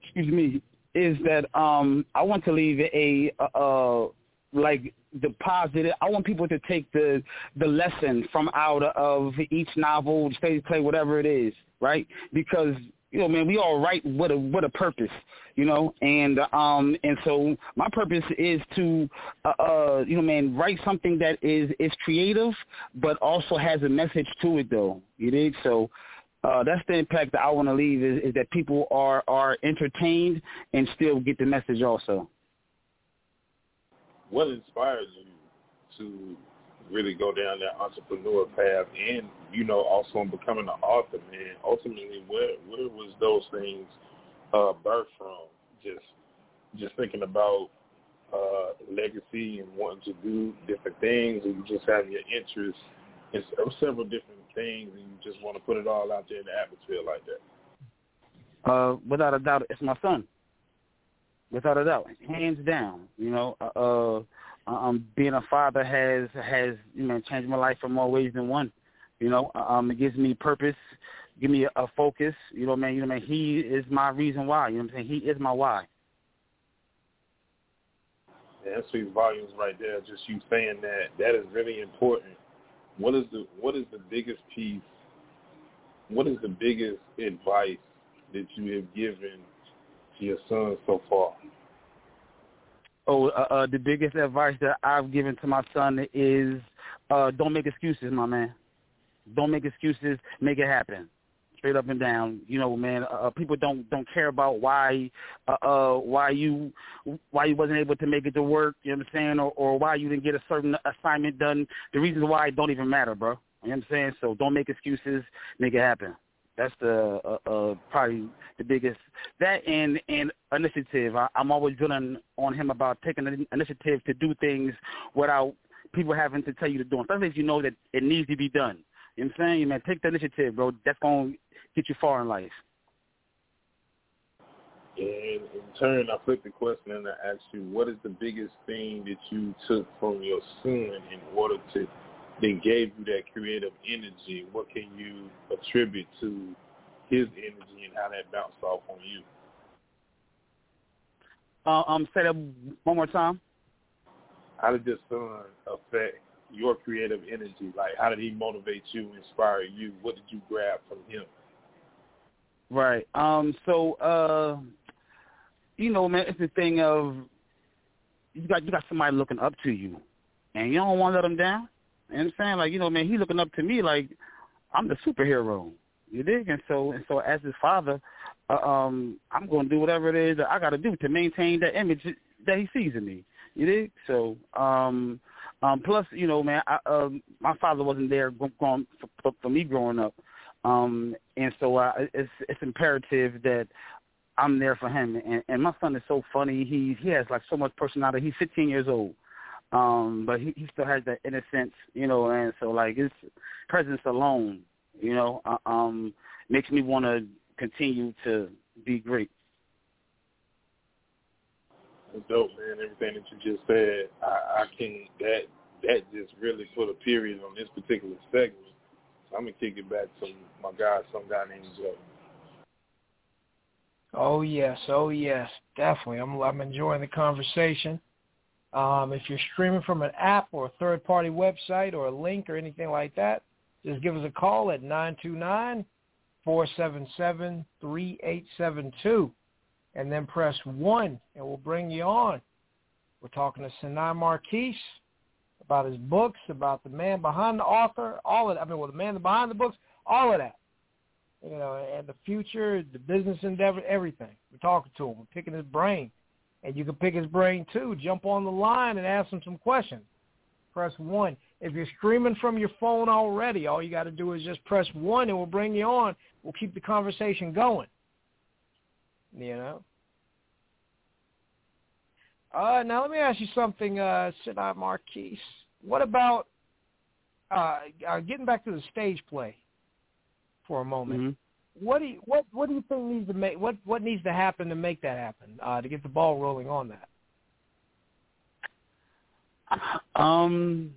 excuse me, is that um, I want to leave a uh, like the positive. I want people to take the the lesson from out of each novel, stage play, whatever it is, right? Because you know, man, we all write with a with a purpose, you know, and um and so my purpose is to uh, uh you know, man, write something that is is creative but also has a message to it though. You dig? So uh that's the impact that I want to leave is, is that people are are entertained and still get the message also. what inspired you to really go down that entrepreneur path and, you know, also in becoming an author, man? Ultimately, where where was those things uh, birthed from? Just just thinking about uh, legacy and wanting to do different things, and you just have your interest in several different things, and you just want to put it all out there in the atmosphere like that. Uh without a doubt it's my son. Without a doubt, hands down. You know, uh, uh um being a father has has you know changed my life in more ways than one. You know, um it gives me purpose give me a, a focus. You know what I mean? You know what I mean? He is my reason why. You know what I'm saying? He is my why. Yeah, that speaks volumes right there. Just you saying that that is really important. What is the what is the biggest piece? What is the biggest advice that you have given to your son so far? Oh, uh, uh, the biggest advice that I've given to my son is uh, don't make excuses, my man. Don't make excuses. Make it happen. Straight up and down. You know, man. Uh, people don't don't care about why uh, uh why you why you wasn't able to make it to work. You know what I'm saying, or or why you didn't get a certain assignment done. The reasons why don't even matter, bro. You know what I'm saying? So don't make excuses. Make it happen. That's the uh, uh, probably the biggest that and and initiative. I, I'm always drilling on him about taking the initiative to do things without people having to tell you to do. Especially if you know that it needs to be done. You know what I'm saying? Man, take the initiative, bro. That's gonna get you far in life. And in turn, I flip the question and I ask you, what is the biggest thing that you took from your son in order to that gave you that creative energy? What can you attribute to his energy and how that bounced off on you? Uh, um, say that one more time. How did your son affect your creative energy? Like, how did he motivate you, inspire you? What did you grab from him? Right. Um. So, uh, you know, man, it's the thing of you got you got somebody looking up to you, and you don't want to let them down. You saying? Like, you know, man, he's looking up to me like I'm the superhero. You dig? And so, and so, as his father, uh, um, I'm going to do whatever it is that I got to do to maintain that image that he sees in me. You dig? So, um, um, plus, you know, man, I, um, my father wasn't there growing for, for me growing up, um, and so uh, it's it's imperative that I'm there for him. And, and my son is so funny. He he has like so much personality. He's 15 years old, um, but he, he still has that innocence, you know. And so like his presence alone, you know, uh, um, makes me want to continue to be great. That's dope, man. Everything that you just said, I, I can't. That that just really put a period on this particular segment. So I'm gonna kick it back to my guy, some guy named Jay. Oh yes, oh yes, definitely. I'm I'm enjoying the conversation. Um, if you're streaming from an app or a third-party website or a link or anything like that, just give us a call at nine two nine four seven seven three eight seven two, and then press one, and we'll bring you on. We're talking to Seni Marquis about his books, about the man behind the author, all of that. I mean, well, the man behind the books, all of that. You know, and the future, the business endeavor, everything. We're talking to him. We're picking his brain. And you can pick his brain too. Jump on the line and ask him some questions. Press one. If you're streaming from your phone already, all you got to do is just press one and we'll bring you on. We'll keep the conversation going. You know? Uh, now let me ask you something, uh, Seni Marquis. What about uh, uh, getting back to the stage play for a moment? What do you what what do you think needs to make what what needs to happen to make that happen uh, to get the ball rolling on that? Um,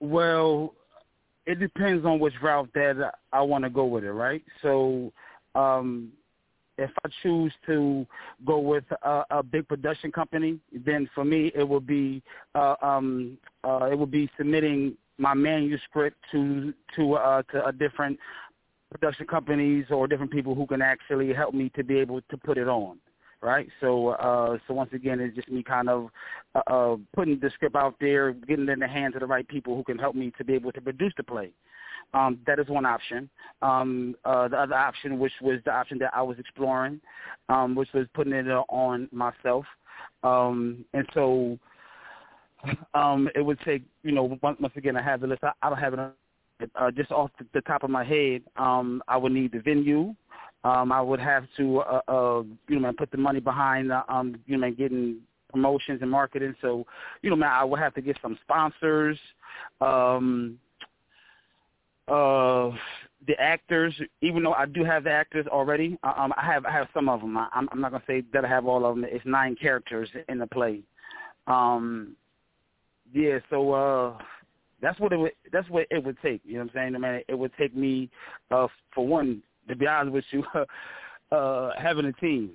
well, it depends on which route that I want to go with it, right? So, um, if I choose to go with a, a big production company, then for me it would be uh, um, uh, it would be submitting my manuscript to to uh, to a different production companies or different people who can actually help me to be able to put it on right? So, uh, so once again, it's just me kind of uh, uh, putting the script out there, getting it in the hands of the right people who can help me to be able to produce the play. Um, that is one option. Um, uh, the other option, which was the option that I was exploring, um, which was putting it on myself. Um, and so um, it would take, you know, once, once again, I have the list. I, I don't have it uh, just off the, top of my head. Um, I would need the venue. Um, I would have to, uh, uh, you know, put the money behind, uh, um, you know, getting promotions and marketing. So, you know, man, I would have to get some sponsors. Um, uh, the actors, even though I do have the actors already, uh, um, I have I have some of them. I, I'm, I'm not gonna say that I have all of them. It's nine characters in the play. Um, yeah, so uh, That's what it would. That's what it would take. You know what I'm saying, man? It would take me, uh, for one, to be honest with you, uh, having a team,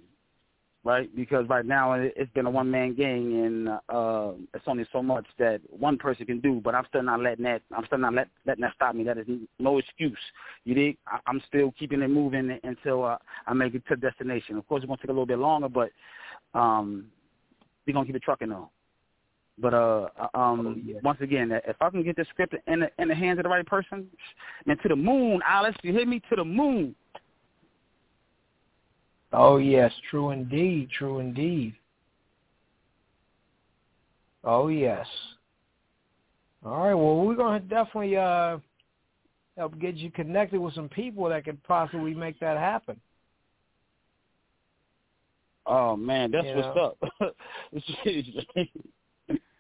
right? Because right now it- it's been a one man gang, and uh, it's only so much that one person can do. But I'm still not letting that. I'm still not let, letting that stop me. That is no excuse. You dig? I, I'm still keeping it moving until uh, I make it to destination. Of course, it's gonna take a little bit longer, but um, we're gonna keep it trucking though. But uh, um, Oh, yeah. once again, if I can get the script in the in the hands of the right person, man, to the moon, Alice. You hear me? To the moon. Oh yes, true indeed, true indeed. Oh yes. All right, well we're gonna definitely uh help get you connected with some people that could possibly make that happen. Oh man, that's You what's up.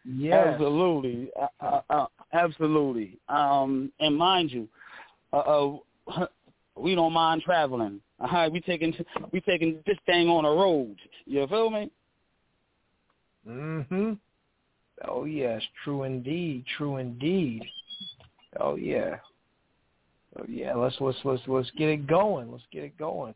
Yes. Absolutely, uh, uh, uh, absolutely. Um, and mind you, uh, uh, we don't mind traveling. All right, we taking we taking this thing on the road. You feel me? Mhm. Oh yes, true indeed, true indeed. Oh yeah. Oh yeah, let's let's let's let's get it going. Let's get it going.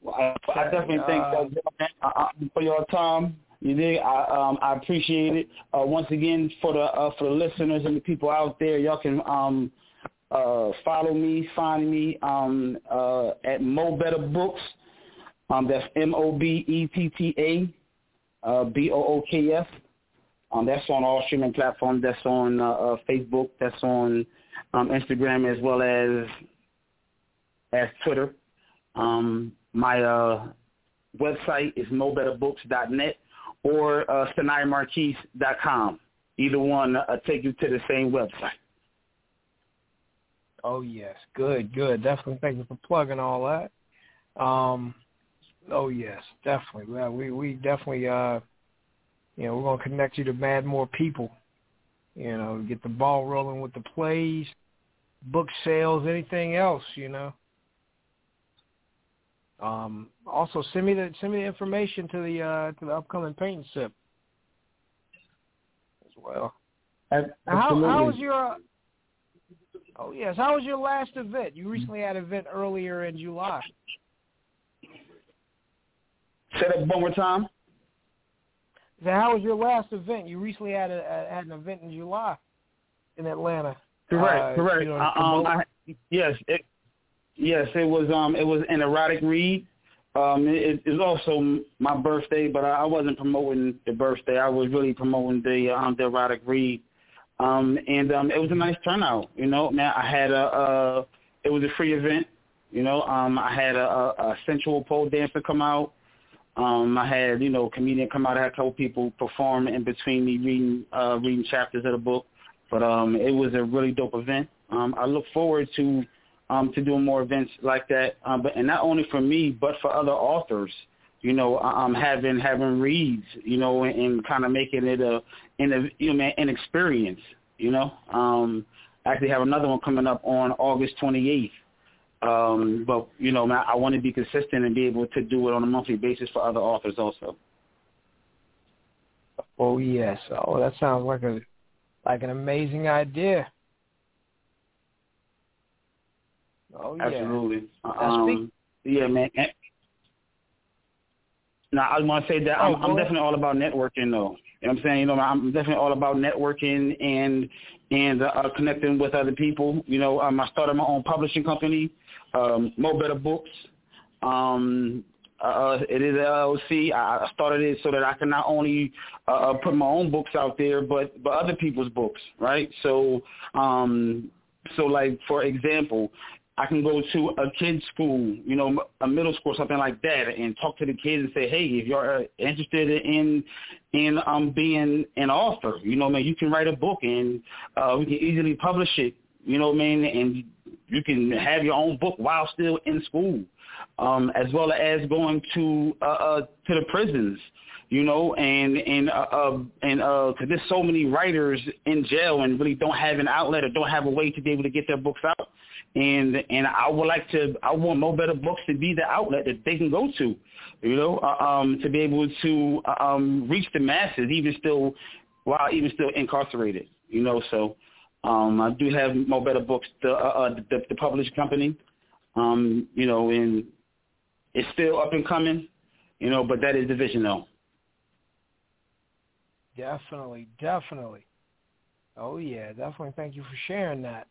Well, I, I definitely think Uh, that uh, for your time. You dig? I um I appreciate it. Uh, once again for the uh, for the listeners and the people out there, y'all can um uh follow me, find me um uh at Mo Betta Books. Um that's M O B E T T A uh B O O K S. Um that's on all streaming platforms. That's on uh, uh Facebook. That's on um Instagram as well as as Twitter. Um my uh website is mobettabooks.net or uh, SeniMarquis.com. Either one uh, take you to the same website. Oh yes, good, good. Definitely thank you for plugging all that. Um, oh yes, definitely. We we definitely uh, you know, we're gonna connect you to mad more people. You know, get the ball rolling with the plays, book sales, anything else. You know. Um, also send me the send me the information to the uh, to the upcoming paint and sip as well. How how was your? Uh, oh yes, how was your last event? You recently had an event earlier in July. Say that one more time. So how was your last event? You recently had a, a had an event in July in Atlanta. Correct, Uh, correct. you know, Uh, um, I, yes, it, yes, it was. Um, it was an erotic read. Um, it, it was also my birthday, but I, I wasn't promoting the birthday. I was really promoting the um the erotic read. Um, and um, it was a nice turnout. You know, man, I had a. Uh, it was a free event. You know, um, I had a, a, a sensual pole dancer come out. Um, I had, you know, a comedian come out. I had a couple people perform in between me reading uh, reading chapters of the book. But um, it was a really dope event. Um, I look forward to um, to do more events like that. Um, but and not only for me, but for other authors. You know, um, having having reads. You know, and, and kind of making it a in a you know an experience. You know, um, I actually have another one coming up on August 28th. Um, but you know, man, I want to be consistent and be able to do it on a monthly basis for other authors also. Oh yes. Oh, that sounds like a like an amazing idea. Oh yeah. Absolutely. Um, yeah, man. Now, I want to say that Oh, I'm, I'm definitely all about networking, though. You know what I'm saying? You know, I'm definitely all about networking and and uh, connecting with other people. You know, um, I started my own publishing company, um, Mo Betta Books. Um, uh, it is LLC. I I started it so that I can not only uh, uh, put my own books out there, but but other people's books, right? So, um, so like for example, I can go to a kid's school, you know, a middle school, something like that, and talk to the kids and say, hey, if you're uh, interested in in um being an author, you know, man, you can write a book and uh, we can easily publish it, you know, man, and you can have your own book while still in school, um, as well as going to uh, uh to the prisons you know, and and uh, uh and uh, cause there's so many writers in jail and really don't have an outlet or don't have a way to be able to get their books out, and and I would like to, I want Mo Betta Books to be the outlet that they can go to, you know, uh, um, to be able to uh, um reach the masses, even still while even still incarcerated. You know, so um, I do have Mo Betta Books, the, uh, uh, the the published company. Um, you know, and it's still up and coming. You know, but that is the though. Definitely, definitely. Oh yeah, definitely. Thank you for sharing that.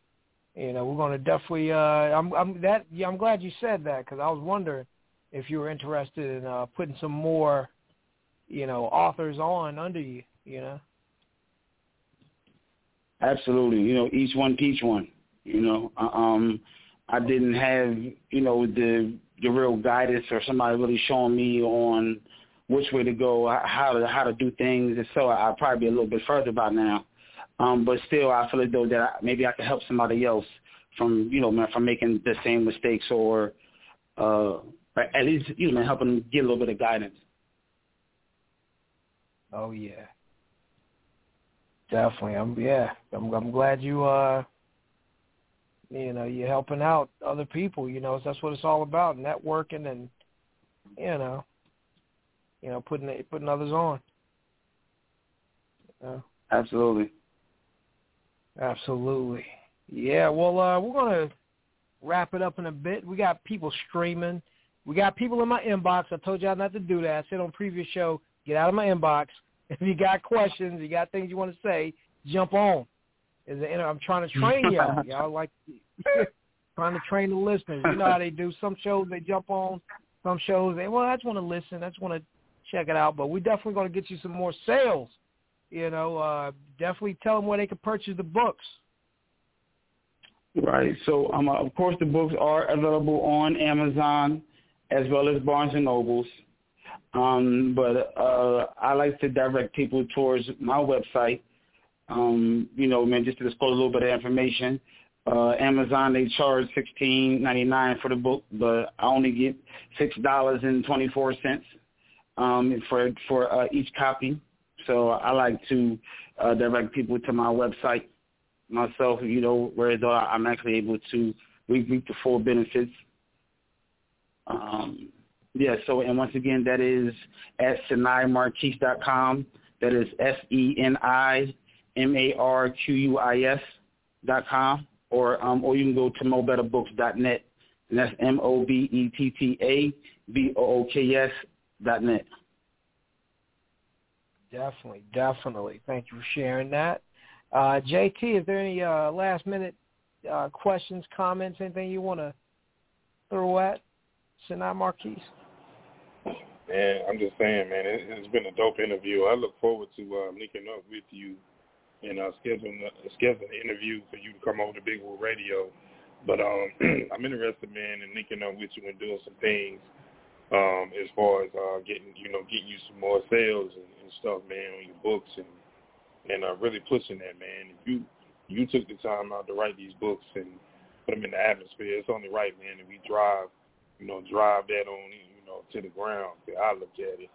You know, we're going to definitely. Uh, I'm, I'm that. Yeah, I'm glad you said that because I was wondering if you were interested in uh, putting some more, you know, authors on under you. You know. Absolutely. You know, each one teach one. You know, Uh, um, I didn't have you know the the real guidance or somebody really showing me on which way to go, how to how to do things, and so I'll probably be a little bit further by now. Um, but still, I feel as though that I, maybe I could help somebody else from you know from making the same mistakes or uh, at least you know helping them get a little bit of guidance. Oh yeah, definitely. I'm yeah. I'm I'm glad you uh you know you're helping out other people. You know that's what it's all about, networking and you know you know putting putting others on. Know? Absolutely. Absolutely. Yeah, well, uh, we're going to wrap it up in a bit. We got people streaming. We got people in my inbox. I told y'all not to do that. I said on previous show, get out of my inbox. If you got questions, you got things you want to say, jump on. I'm trying to train y'all. y'all like trying to train the listeners. You know how they do. Some shows they jump on. Some shows they well, I just want to listen. I just want to check it out. But we're definitely going to get you some more sales you know, uh, definitely tell them where they can purchase the books. Right. So, um, of course, the books are available on Amazon as well as Barnes and Nobles. Um, but uh, I like to direct people towards my website. Um, you know, man, just to disclose a little bit of information. Uh, Amazon they charge sixteen ninety nine for the book, but I only get six dollars and twenty four cents um, for for uh, each copy. So I like to uh, direct people to my website myself, you know, whereas I'm actually able to reap the full benefits. Um, yeah, so, and once again, that is at. That is S-E-N-I-M-A-R-Q-U-I-S dot com. Or, um, or you can go to mobettabooks.net. And that's M-O-B-E-T-T-A-B-O-O-K-S dot net. Definitely, definitely. Thank you for sharing that. Uh, JT, is there any uh, last minute uh, questions, comments, anything you want to throw at Seni Marquis? Man, I'm just saying, man, it, has been a dope interview. I look forward to uh, linking up with you and uh, scheduling uh, scheduling an interview for you to come over to Big Woo Radio. But um, I'm interested, man, in linking up with you and doing some things um, as far as uh, getting, you know, getting you some more sales and, and stuff, man, on your books and and uh, really pushing that, man. If you you took the time out to write these books and put them in the atmosphere, it's only right, man, that we drive, you know, drive that on, you know, to the ground. I look at it,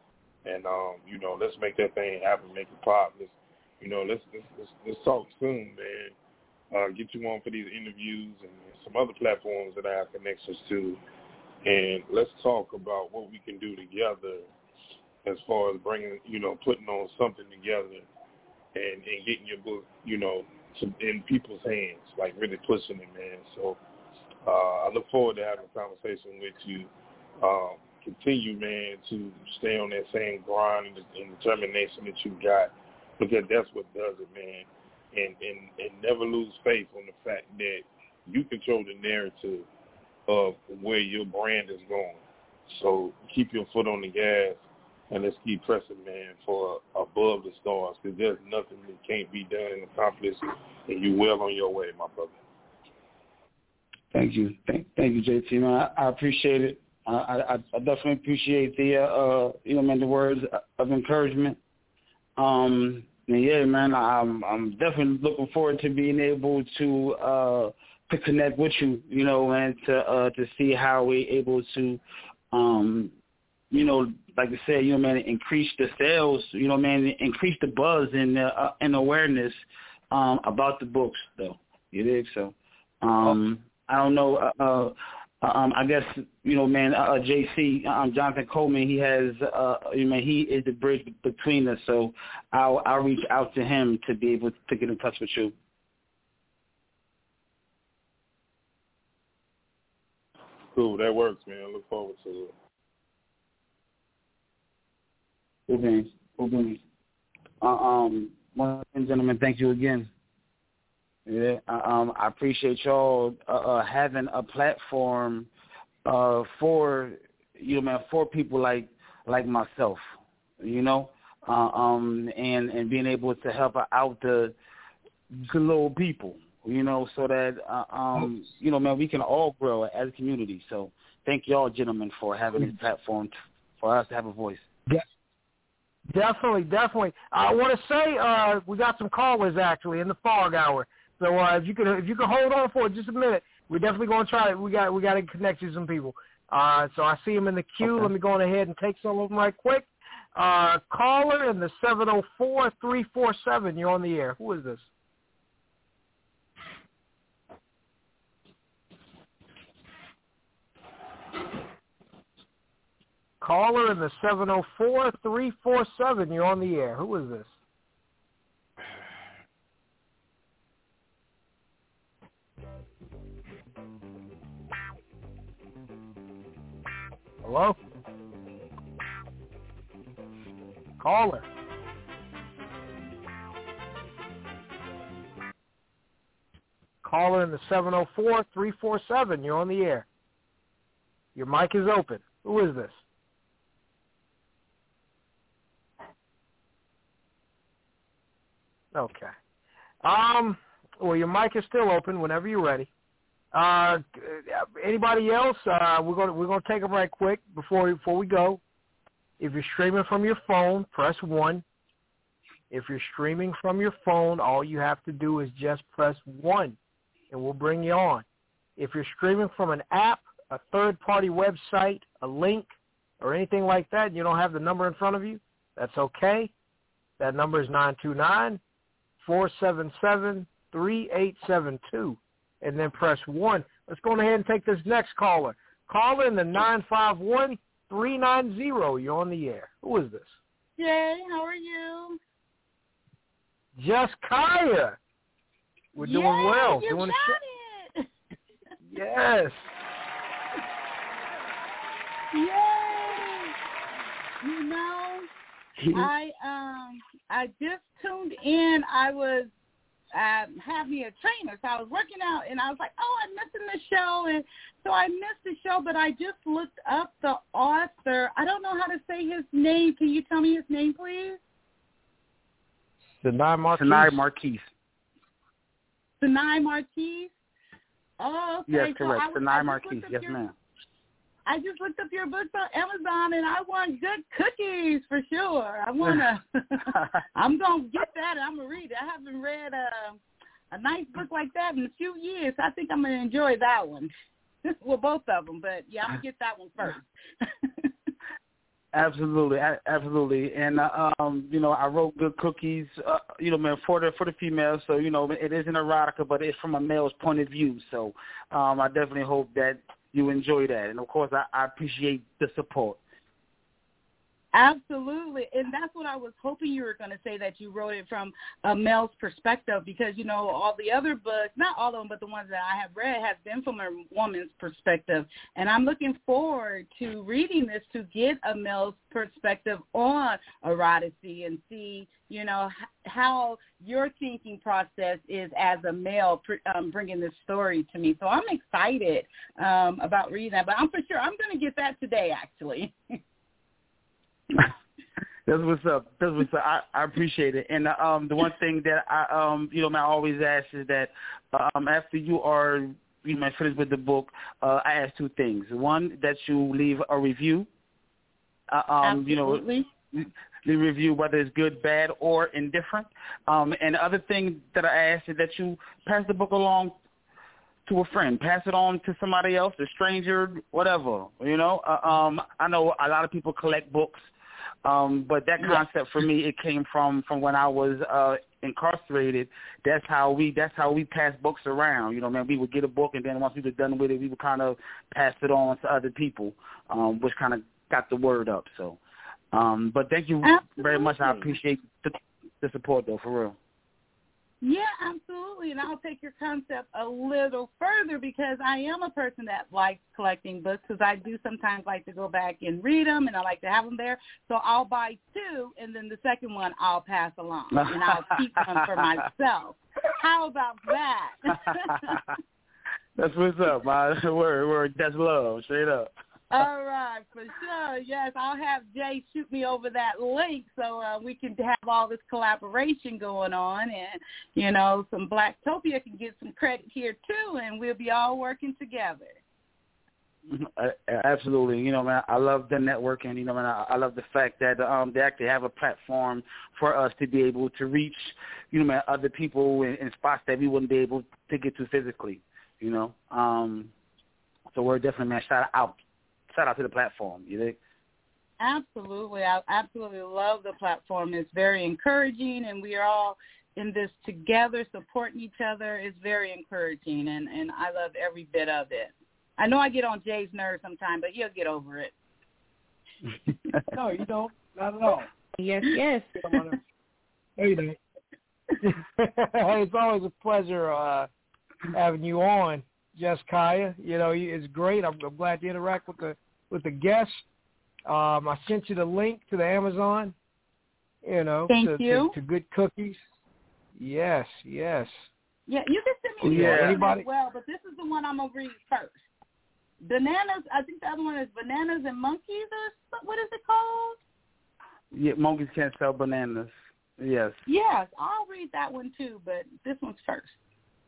and um, you know, let's make that thing happen, make it pop. Let's, you know, let's let's let's, let's talk soon, man. Uh, get you on for these interviews and some other platforms that I have connections to and let's talk about what we can do together as far as bringing, you know, putting on something together and, and getting your book, you know, to, in people's hands, like really pushing it, man. So uh, I look forward to having a conversation with you. Um, continue, man, to stay on that same grind and, and determination that you got, because that's what does it, man. And, and and never lose faith on the fact that you control the narrative of where your brand is going. So keep your foot on the gas and let's keep pressing, man, for above the stars because there's nothing that can't be done and accomplished, and you're well on your way, my brother. Thank you, thank, thank you, JT. Man, I, I appreciate it. I, I, I definitely appreciate the, uh, you know, man, the words of encouragement. Um, and yeah, man, I'm, I'm definitely looking forward to being able to. Uh, to connect with you, you know, and to uh, to see how we're able to, um, you know, like I said, you know, man, increase the sales, you know, man, increase the buzz and uh, and awareness um, about the books, though. You dig? So, um, I don't know. Uh, uh, um, I guess you know, man, uh, JC, um, Jonathan Coleman, he has, uh, you know, he is the bridge between us. So I'll I'll reach out to him to be able to get in touch with you. Cool, that works, man. I look forward to it. Cool beans. Uh, um, once again, gentlemen, thank you again. Yeah, uh, um, I appreciate y'all uh, uh, having a platform uh, for you know, man, for people like like myself, you know, uh, um, and and being able to help out the the little people, you know, so that uh, um, you know, man, we can all grow as a community. So thank y'all, gentlemen, for having this platform t- for us to have a voice. Yeah. Definitely, definitely. I want to say uh, we got some callers actually in the fog hour. So uh, if you could if you could hold on for just a minute, we're definitely going to try it. We got we got to connect you to some people. Uh, so I see them in the queue. Okay. Let me go on ahead and take some of them right quick. Uh, caller in the seven zero four three four seven. You're on the air. Who is this? Caller in the seven zero four three four seven. You're on the air. Who is this? Hello? Caller. Caller in the 704-347. You're on the air. Your mic is open. Who is this? Okay. Um, well, your mic is still open whenever you're ready. Uh, anybody else? Uh, we're gonna we're gonna take them right quick before before we go. If you're streaming from your phone, press one. If you're streaming from your phone, all you have to do is just press one, and we'll bring you on. If you're streaming from an app, a third-party website, a link, or anything like that, and you don't have the number in front of you, that's okay. That number is nine two nine four seven seven three eight seven two and then press 1. Let's go ahead and take this next caller. Call in the 951-390. You're on the air. Who is this? Yay, how are you? Just Kaya. We're doing Yay, well. You doing got it. Yes. Yay! You know, I um I just tuned in. I was um, having a trainer, so I was working out, and I was like, "Oh, I'm missing the show," and so I missed the show. But I just looked up the author. I don't know how to say his name. Can you tell me his name, please? Denai Marquise. Tanai Marquise. Seni Marquis. Oh, okay. Yes, correct. I was- I Marquise. Yes, your- ma'am. I just looked up your books on Amazon, and I want good cookies for sure. I wanna. I'm gonna get that. and I'm gonna read it. I haven't read a a nice book like that in a few years. I think I'm gonna enjoy that one. well, both of them, but yeah, I'm gonna get that one first. Absolutely, absolutely, and uh, um, you know, I wrote good cookies, uh, you know, man, for the for the females. So you know, it is an erotica, but it's from a male's point of view. So um, I definitely hope that you enjoy that, and of course, I, I appreciate the support. Absolutely, and that's what I was hoping you were going to say that you wrote it from a male's perspective because you know all the other books, not all of them, but the ones that I have read have been from a woman's perspective, and I'm looking forward to reading this to get a male's perspective on eroticy and see you know how your thinking process is as a male um, bringing this story to me. So I'm excited um, about reading that, but I'm for sure I'm going to get that today actually. That's what's up. That's what's up. I, I appreciate it. And uh, um, the one thing that I um, you know, I always ask is that um, after you are you know finished with the book, uh, I ask two things. One, that you leave a review. Uh, um, you know, the review, whether it's good, bad, or indifferent. Um, and the other thing that I ask is that you pass the book along to a friend, pass it on to somebody else, a stranger, whatever. You know, uh, um, I know a lot of people collect books, um, but that Yeah. concept for me it came from from when I was uh, incarcerated, that's how we that's how we pass books around. You know, man, we would get a book, and then once we were done with it, we would kind of pass it on to other people, um, which kind of got the word up. So, um, but thank you very much. I appreciate the, the support, though, for real. Yeah, absolutely. And I'll take your concept a little further because I am a person that likes collecting books because I do sometimes like to go back and read them and I like to have them there. So I'll buy two and then the second one I'll pass along and I'll keep one for myself. How about that? That's what's up, man. Word, word. That's love. Straight up. All right, for sure. Yes, I'll have Jay shoot me over that link so uh, we can have all this collaboration going on, and you know, some Blacktopia can get some credit here too, and we'll be all working together. Uh, Absolutely, you know, man. I love the networking. You know, man. I, I love the fact that um, they actually have a platform for us to be able to reach, you know, man, other people in, in spots that we wouldn't be able to get to physically. You know, um, so we're definitely, man. Shout out, shout out to the platform. You think? Absolutely, I absolutely love the platform. It's very encouraging, and we are all in this together, supporting each other. It's very encouraging, and and I love every bit of it. I know I get on Jay's nerves sometimes, but he'll get over it. No, you don't. Not at all. Yes, yes. No, you don't. hey, it's always a pleasure uh, having you on, Jess Kaya. You know, it's great. I'm, I'm glad to interact with the with the guests. Um, I sent you the link to the Amazon. You know, Thank to, you. To, to good cookies. Yes, yes. Yeah, you can send me Yeah, the other one anybody- as well, but this is the one I'm gonna read first. Bananas. I think the other one is bananas and monkeys, or what is it called? Yeah, monkeys can't sell bananas. Yes. Yes, I'll read that one too, but this one's first.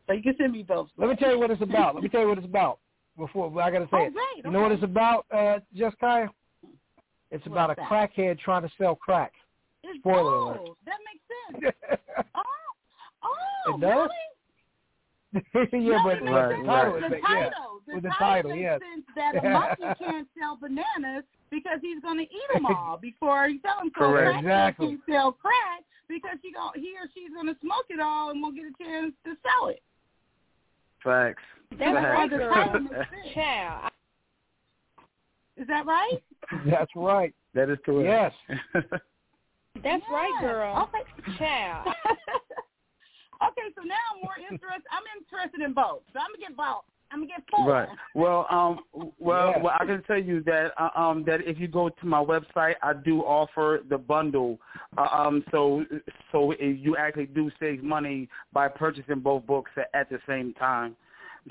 So you can send me both. Let me tell you what it's about. Let me tell you what it's about. Before I got to say Oh, it. great. You know what it's about, uh, Jess Kaya? It's about a that? crackhead trying to sell crack. It's, Spoiler oh, alert. that makes sense. Oh, oh, It does? really? yeah, No, but it the Right, sense. title right. The that- yeah. the With the title title, makes yes. sense that a monkey can't sell bananas because he's going to eat them all before he sells them. So Correct. a crackhead Exactly. can't sell crack because he, gon he or she's going to smoke it all and won't get a chance to sell it. Facts. That's Facts. right, the girl. title makes. Child. Is that right? That's right. that is correct. Yes. That's right, Yes. girl. Okay. Child. okay, so now I'm more interested. I'm interested in both. So I'm gonna get both. I'm gonna get four. Right. Well, um, well, Yes. well, I can tell you that uh, um, that if you go to my website, I do offer the bundle. Uh, um, so so you actually do save money by purchasing both books at, at the same time.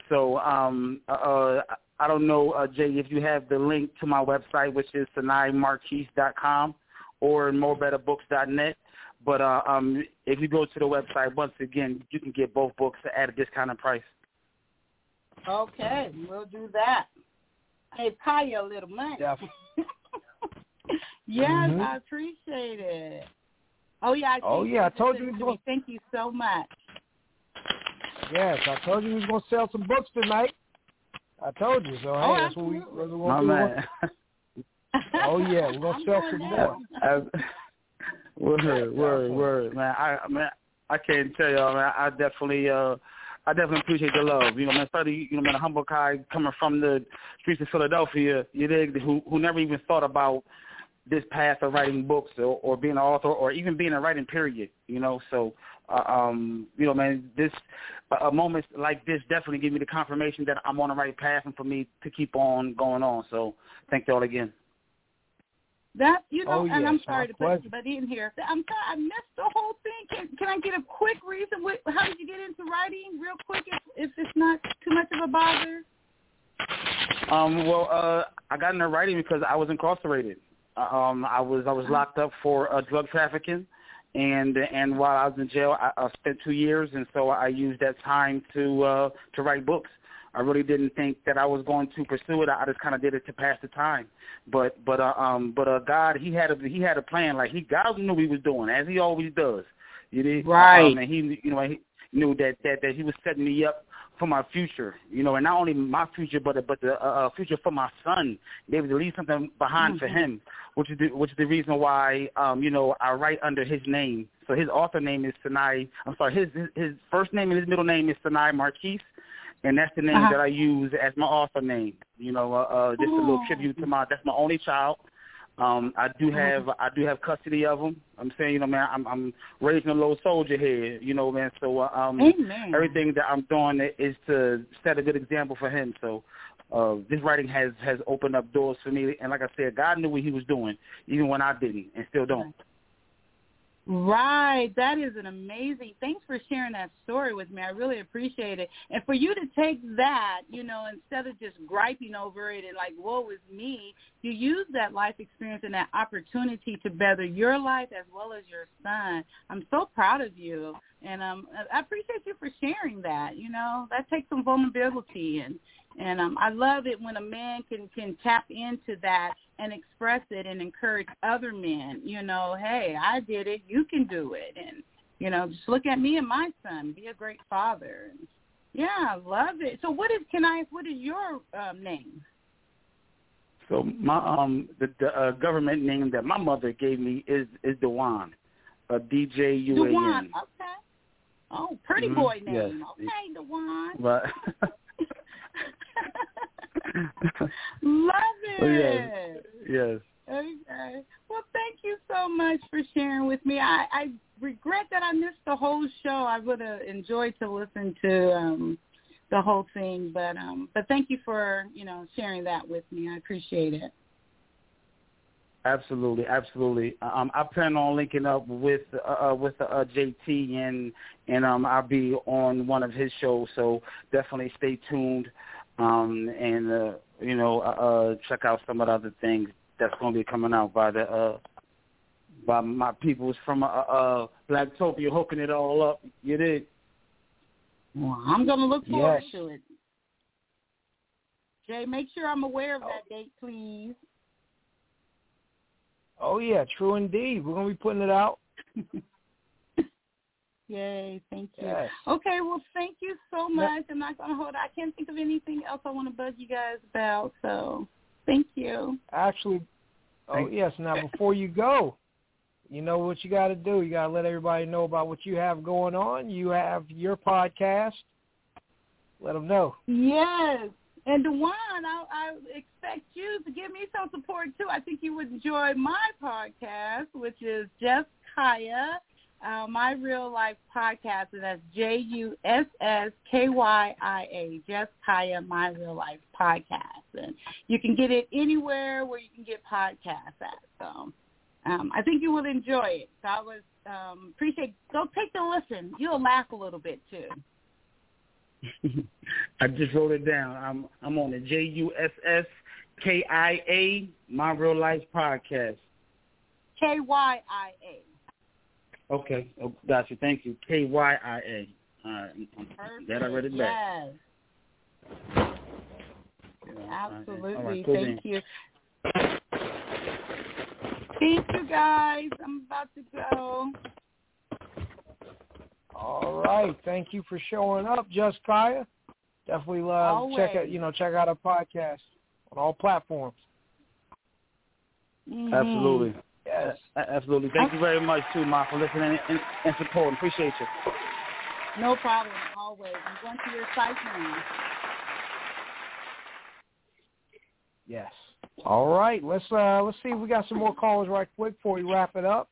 So um, uh, I don't know, uh, Jay, if you have the link to my website, which is SeniMarquis.com or mobettabooks.net. But uh, um, if you go to the website, once again, you can get both books at a discounted price. Okay, we'll do that. Hey, Kaya, a little money. Yeah. yes, Mhm. I appreciate it. Oh yeah. I Oh, yeah, I told you it to gonna- Thank you so much. Yes, I told you we was gonna sell some books tonight. I told you. So hey, Oh, that's what we absolutely. that's what My we're man. Oh, yeah, we're gonna I'm sell some down. more. Word, word, word, man. I, man, I can't tell y'all, man. I definitely, uh, I definitely appreciate the love. You know, man. Especially, you know, man, a humble guy coming from the streets of Philadelphia. You dig? Who, who never even thought about this path of writing books or, or being an author or even being a writing period. You know, so, uh, um, you know, man, this a, a moment like this definitely give me the confirmation that I'm on the right path and for me to keep on going on. So, thank y'all again. That you know, Oh, and yes, I'm sorry to put somebody in here. I'm sorry, I missed the whole thing. Can, can I get a quick reason? What, how did you get into writing, real quick, if, if it's not too much of a bother? Um, well, uh, I got into writing because I was incarcerated. Um, I was I was locked up for uh, drug trafficking, and and while I was in jail, I, I spent two years, and so I used that time to uh, to write books. I really didn't think that I was going to pursue it. I just kind of did it to pass the time. But but uh, um but uh, God, he had a he had a plan. Like he God knew what he was doing, as he always does. You know, Right. Um, and he you know he knew that that that he was setting me up for my future, you know, and not only my future, but but the uh, uh future for my son. Be able to leave something behind for Mhm. him, which is the, which is the reason why, um, you know, I write under his name. So his author name is Seni. I'm sorry, his his, his first name and his middle name is Seni Marquis, and that's the name Uh-huh. that I use as my author name. You know, uh, uh just a little Oh. tribute to my. That's my only child. Um, I do have I do have custody of him. I'm saying, you know, man, I'm I'm raising a little soldier here, you know, man. So uh, um, Amen. everything that I'm doing is to set a good example for him. So uh, this writing has has opened up doors for me, and like I said, God knew what He was doing, even when I didn't, and still don't. Right. That is an amazing. Thanks for sharing that story with me. I really appreciate it. And for you to take that, you know, instead of just griping over it and like, woe is me, you use that life experience and that opportunity to better your life as well as your son. I'm so proud of you. And um I appreciate you for sharing that. You know, that takes some vulnerability and and um I love it when a man can can tap into that and express it and encourage other men, you know, hey, I did it, you can do it and you know, just look at me and my son, be a great father. And yeah, I love it. So what is can I what is your um name? So my um the, the uh, government name that my mother gave me is is Dewan, uh, D J U A Dewan. Okay. Oh, pretty Mhm, boy name. yes. Okay, Dewan. But Love it. Oh, yes. yes. Okay. Well, thank you so much for sharing with me. I, I regret that I missed the whole show. I would have enjoyed to listen to um the whole thing, but um but thank you for, you know, sharing that with me. I appreciate it. Absolutely, absolutely. Um, I plan on linking up with uh, uh, with uh, JT and and um, I'll be on one of his shows. So definitely stay tuned, um, and uh, you know uh, uh, check out some of the other things that's going to be coming out by the uh, by my peoples from uh, uh, Blacktopia hooking it all up. You did. Well, I'm going to look forward Yes. to it. Jay, make sure I'm aware of that date, please. Oh yeah, true indeed. We're gonna be putting it out. Yay, thank you. Yes. Okay, well, thank you so much. I'm not going to hold. I can't think of anything else I want to bug you guys about. So, thank you. Actually, oh Thank- yes. Now before you go, you know what you got to do. You got to let everybody know about what you have going on. You have your podcast. Let them know. Yes. And Dewan, I, I expect you to give me some support too. I think you would enjoy my podcast, which is Just Kaya, uh, my real life podcast, and that's J U S S K Y I A, Just Kaya, my real life podcast, and you can get it anywhere where you can get podcasts at. So, um, I think you will enjoy it. So I was um, appreciate. Go take a listen. You'll laugh a little bit too. I just wrote it down. I'm I'm on the J U S S K I A My Real Life Podcast. K Y I A. Okay, oh, gotcha. Thank you. K Y I A. All right, Perfect. that I read it back. Yes, all right. absolutely. All right, cool Thank then. you. Thank you, guys. I'm about to go. All right. Thank you for showing up, Just Kaya. Definitely uh, check out you know check out our podcast on all platforms. Mhm. Absolutely. Yes. Absolutely. Thank you very much too, Ma, for listening and, and supporting. Appreciate you. No problem. Always. I'm going to your site now. Yes. All right. Let's uh let's see if we got some more callers right quick before we wrap it up.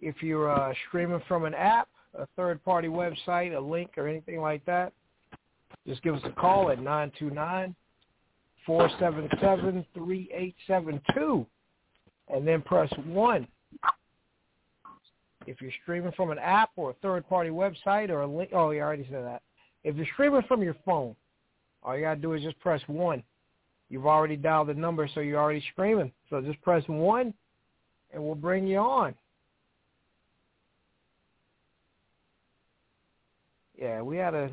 If you're uh, streaming from an app, a third party website, a link or anything like that, just give us a call at nine two nine four seven seven three eight seven two and then press one. If you're streaming from an app or a third party website or a link oh you already said that. If you're streaming from your phone, all you gotta do is just press one. You've already dialed the number, so you're already streaming. So just press one, and we'll bring you on. Yeah, we had a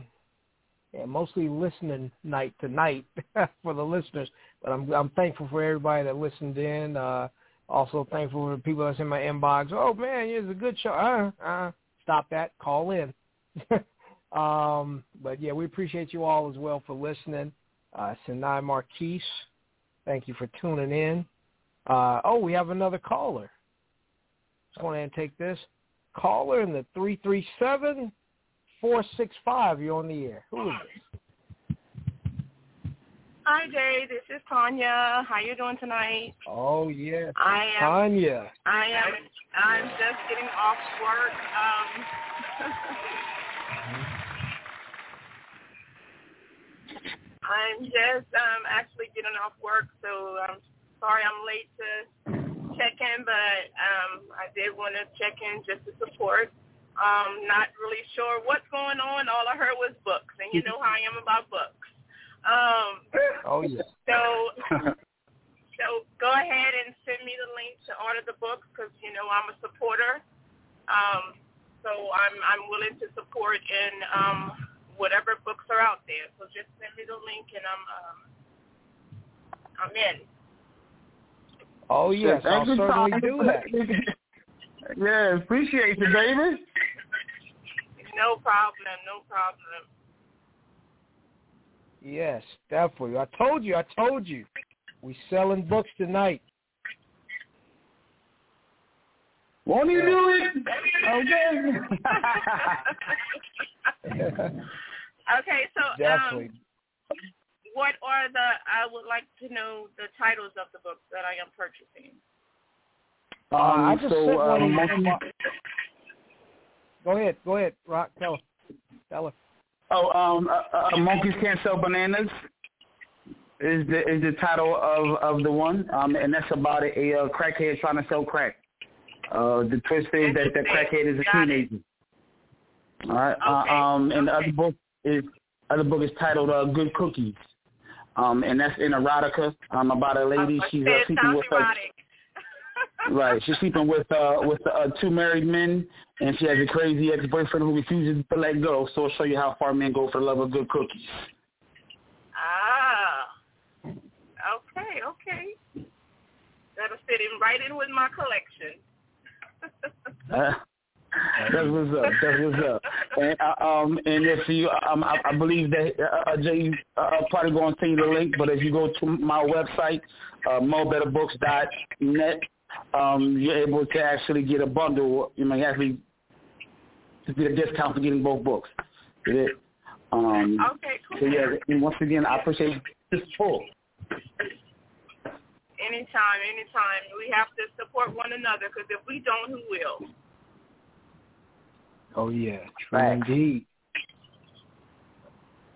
yeah, mostly listening night tonight for the listeners, but I'm I'm thankful for everybody that listened in. Uh, also thankful for the people that's in my inbox. Oh man, it's a good show. Uh, uh, stop that. Call in. Um, but yeah, we appreciate you all as well for listening. Uh, Seni Marquis, thank you for tuning in. Uh, oh, we have another caller. Let's go ahead and take this. Caller in the three three seven four six five. You're on the air. Who is this? Hi, Jay. This is Tanya. How you doing tonight? Oh, yeah. I am. Tanya. I am. I'm just getting off work. Um, I'm just um actually getting off work, so I'm sorry I'm late to check in, but um I did want to check in just to support. Um, not really sure what's going on. All I heard was books, and you know how I am about books. Um, Oh, yeah. so so go ahead and send me the link to order the books because you know I'm a supporter. Um, so I'm I'm willing to support in um, whatever books are out there. So just send me the link and I'm um, I'm in. Oh, yes. I'll certainly do that. yeah, appreciate you, baby. No problem. No problem. Yes, definitely. I told you. I told you. We selling books tonight. Won't you do it? Okay. okay, so definitely. um, what are the? I would like to know the titles of the books that I am purchasing. Uh, I Um, just so, sent one um, in monkey- my- Go ahead. Go ahead. Rock. Tell her. Tell her. Oh, um, uh, uh, monkeys can't sell bananas is the is the title of of the one, um, and that's about a, a uh, crackhead trying to sell crack. Uh, the twist is that the crackhead is a Got it. teenager. All right. Okay, Uh, um, and the other book is other book is titled uh, Good Cookies. Um, and that's in erotica. Um, about a lady. Uh, She's uh, sleeping with her. Right. She's sleeping with uh with uh, two married men, and she has a crazy ex boyfriend who refuses to let go. So I'll show you how far men go for the love of good cookies. Ah. Okay, okay. That'll fit in right in with my collection. Uh, that's what's up. That's what's up. And uh, um and if you um I, I believe that uh, uh, Jay uh, probably going to send you the link, but if you go to my website, uh, mobettabooks.net, um you're able to actually get a bundle. You may actually to get a discount for getting both books. Get it? Um, okay, cool. So yeah, and once again, I appreciate this full. Anytime, anytime. We have to support one another because if we don't, who will? Oh yeah, true Facts. indeed.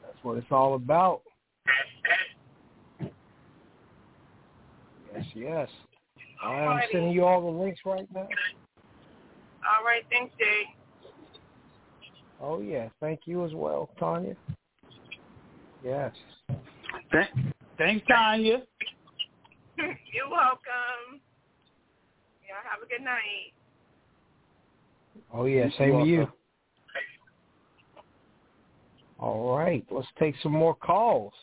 That's what it's all about. Yes, yes. I am Alrighty. sending you all the links right now. All right, thanks, Jay. Oh yeah, thank you as well, Tanya. Yes. Th- Thanks, Tanya. You're welcome. Yeah, have a good night. Oh yeah, same to you. All right, let's take some more calls.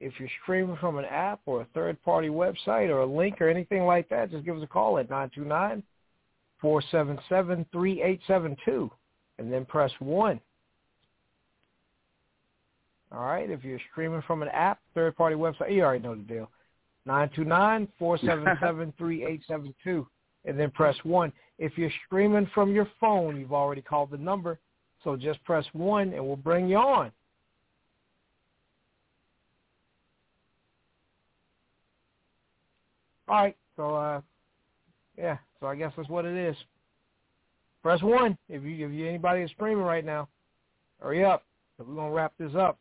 If you're streaming from an app or a third-party website or a link or anything like that, just give us a call at nine two nine four seven seven three eight seven two, and then press 1. All right, if you're streaming from an app, third-party website, you already know the deal. Nine two nine four seven seven three eight seven two, and then press 1. If you're streaming from your phone, you've already called the number, so just press 1 and we'll bring you on. All right, so uh, yeah, so I guess that's what it is. Press 1 if you if you anybody is streaming right now. Hurry up, we're gonna wrap this up.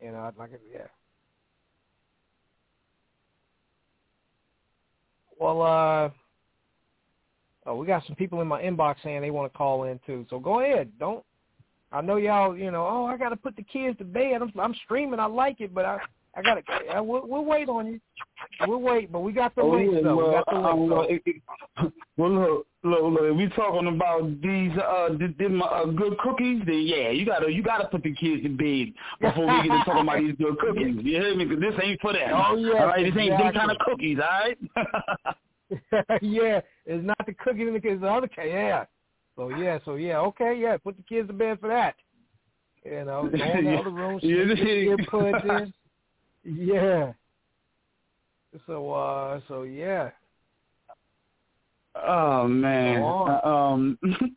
You know, like yeah. Well, uh, oh, we got some people in my inbox saying they want to call in too. So go ahead. Don't. I know y'all. You know. Oh, I got to put the kids to bed. I'm, I'm streaming. I like it, but I, I got to. We'll, we'll wait on you. We'll wait, but we got the Oh, links yeah, though. well, we got the uh, links. well, though. it, it, well, look, look, look, if we talking about these uh, th- them, uh good cookies, then yeah, you gotta you gotta put the kids to bed before we get to talking about these good cookies. You hear me? 'Cause this ain't for that. Oh, yeah, all right, this ain't them kind of cookies, all right? yeah, it's not the cookies in the kids. The other case, yeah. So yeah, so yeah, okay, yeah. Put the kids to bed for that. You know, go in the other room, sneak in. Yeah. So uh so yeah. Oh man. Uh, um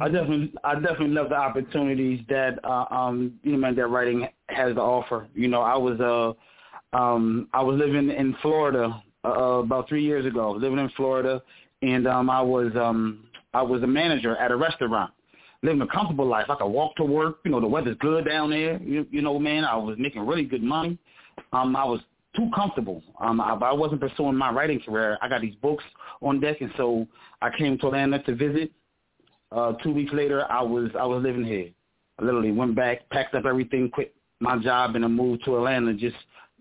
I definitely I definitely love the opportunities that uh, um you know that writing has to offer. You know, I was uh um I was living in Florida uh, about 3 years ago. Living in Florida and um I was um I was a manager at a restaurant. Living a comfortable life. I could walk to work, you know, the weather's good down there. You, you know, man, I was making really good money. Um I was too comfortable. Um, I, I wasn't pursuing my writing career. I got these books on deck, and so I came to Atlanta to visit. Uh, two weeks later, I was I was living here. I literally went back, packed up everything, quit my job, and I moved to Atlanta. Just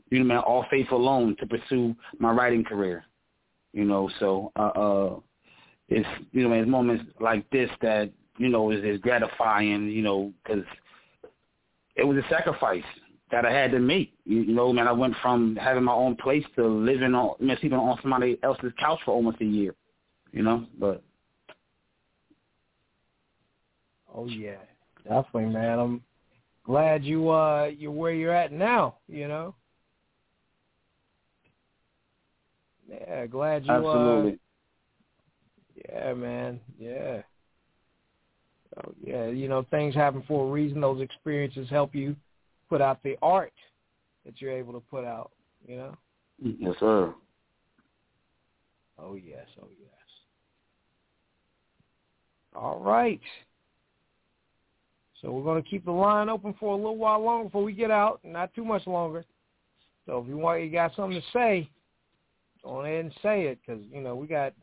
you know, man, all faith alone to pursue my writing career. You know, so uh, uh, it's you know, it's moments like this that you know is, is gratifying. You know, because it was a sacrifice that I had to make. You, know, man, I went from having my own place to living on, you know, sleeping on somebody else's couch for almost a year. You know, but Oh yeah. Definitely, man. I'm glad you uh you're where you're at now, you know. Yeah, glad you absolutely. uh yeah, man. Yeah. So yeah, you know, things happen for a reason. Those experiences help you put out the art that you're able to put out, you know? Yes, sir. Oh yes, oh yes. All right. So we're going to keep the line open for a little while longer before we get out, not too much longer. So if you want, you got something to say, go ahead and say it, because you know we got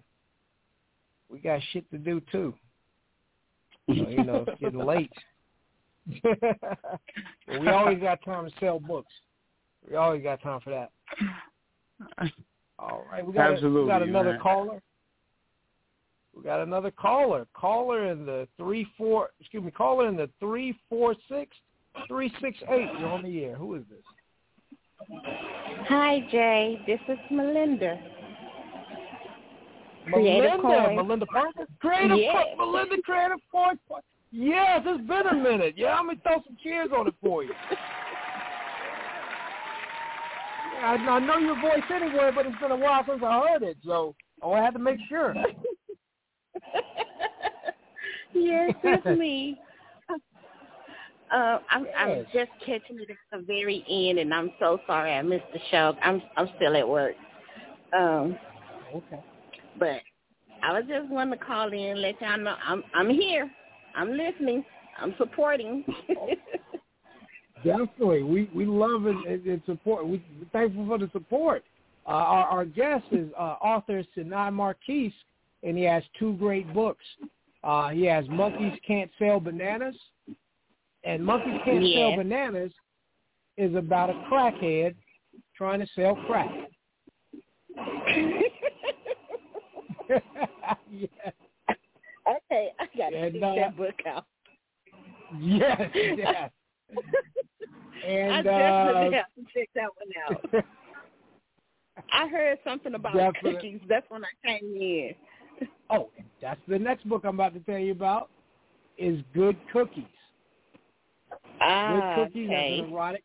we got shit to do too. So, you know, it's getting late. but we always got time to sell books. We always got time for that. All right, we got, a, we got another man. caller. We got another caller. Caller in the three four. Excuse me. Caller in the three four six three six eight. You're on the air. Who is this? Hi, Jay. This is Melinda. Creative Melinda. Melinda Parker. Creative. Yes. Melinda Creative Coin. Yes, it's been a minute. Yeah, I'm gonna throw some cheers on it for you. I, I know your voice anyway, but it's been a while since I heard it, so oh, I had to make sure. yes, it's me. Uh, I'm, I'm just catching it at the very end, and I'm so sorry I missed the show. I'm I'm still at work. Um, Okay. but I was just wanting to call in let y'all know I'm I'm here. I'm listening. I'm supporting. Definitely, we we love it and, and support. We, we're thankful for the support. Uh, our our guest is uh, author Seni Marquis, and he has two great books. Uh, he has Monkeys Can't Sell Bananas, and Monkeys Can't Yeah. Sell Bananas is about a crackhead trying to sell crack. yes, okay, I got to check uh, that book out. yes, yes. And I uh, definitely have to check that one out. I heard something about Definitely. cookies. That's when I came in. Oh, that's the next book I'm about to tell you about is Good Cookies. Ah, Good Cookies okay. is an erotic.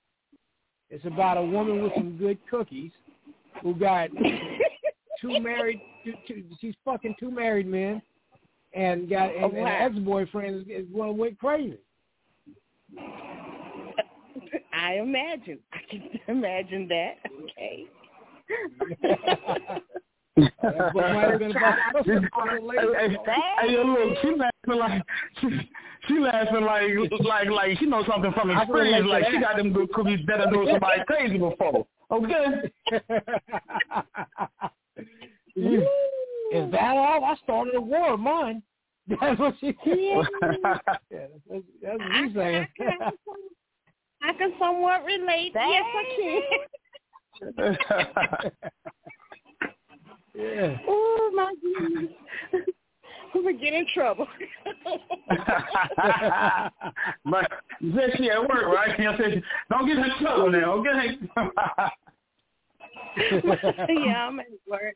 It's about a woman with some good cookies who got two married. Two, two, she's fucking two married men, and got and, Oh, and wow. her ex-boyfriend is, is one went crazy. I imagine. I can imagine that. Okay. That book might have been about hey, hey, yo, look, she laughing like she, she laughing like like like she knows something from I can relate experience. to Like she got them good cookies better than somebody crazy before. Okay. Is that all? I started a war of mine. That's what she Yeah. Yeah, that's, that's what I, she's saying. I, can, I can somewhat relate. Yes, I can. yeah. Oh my goodness. We would get in trouble. but said she at work, right? You know, said, don't get in trouble now, okay? yeah, I'm at work.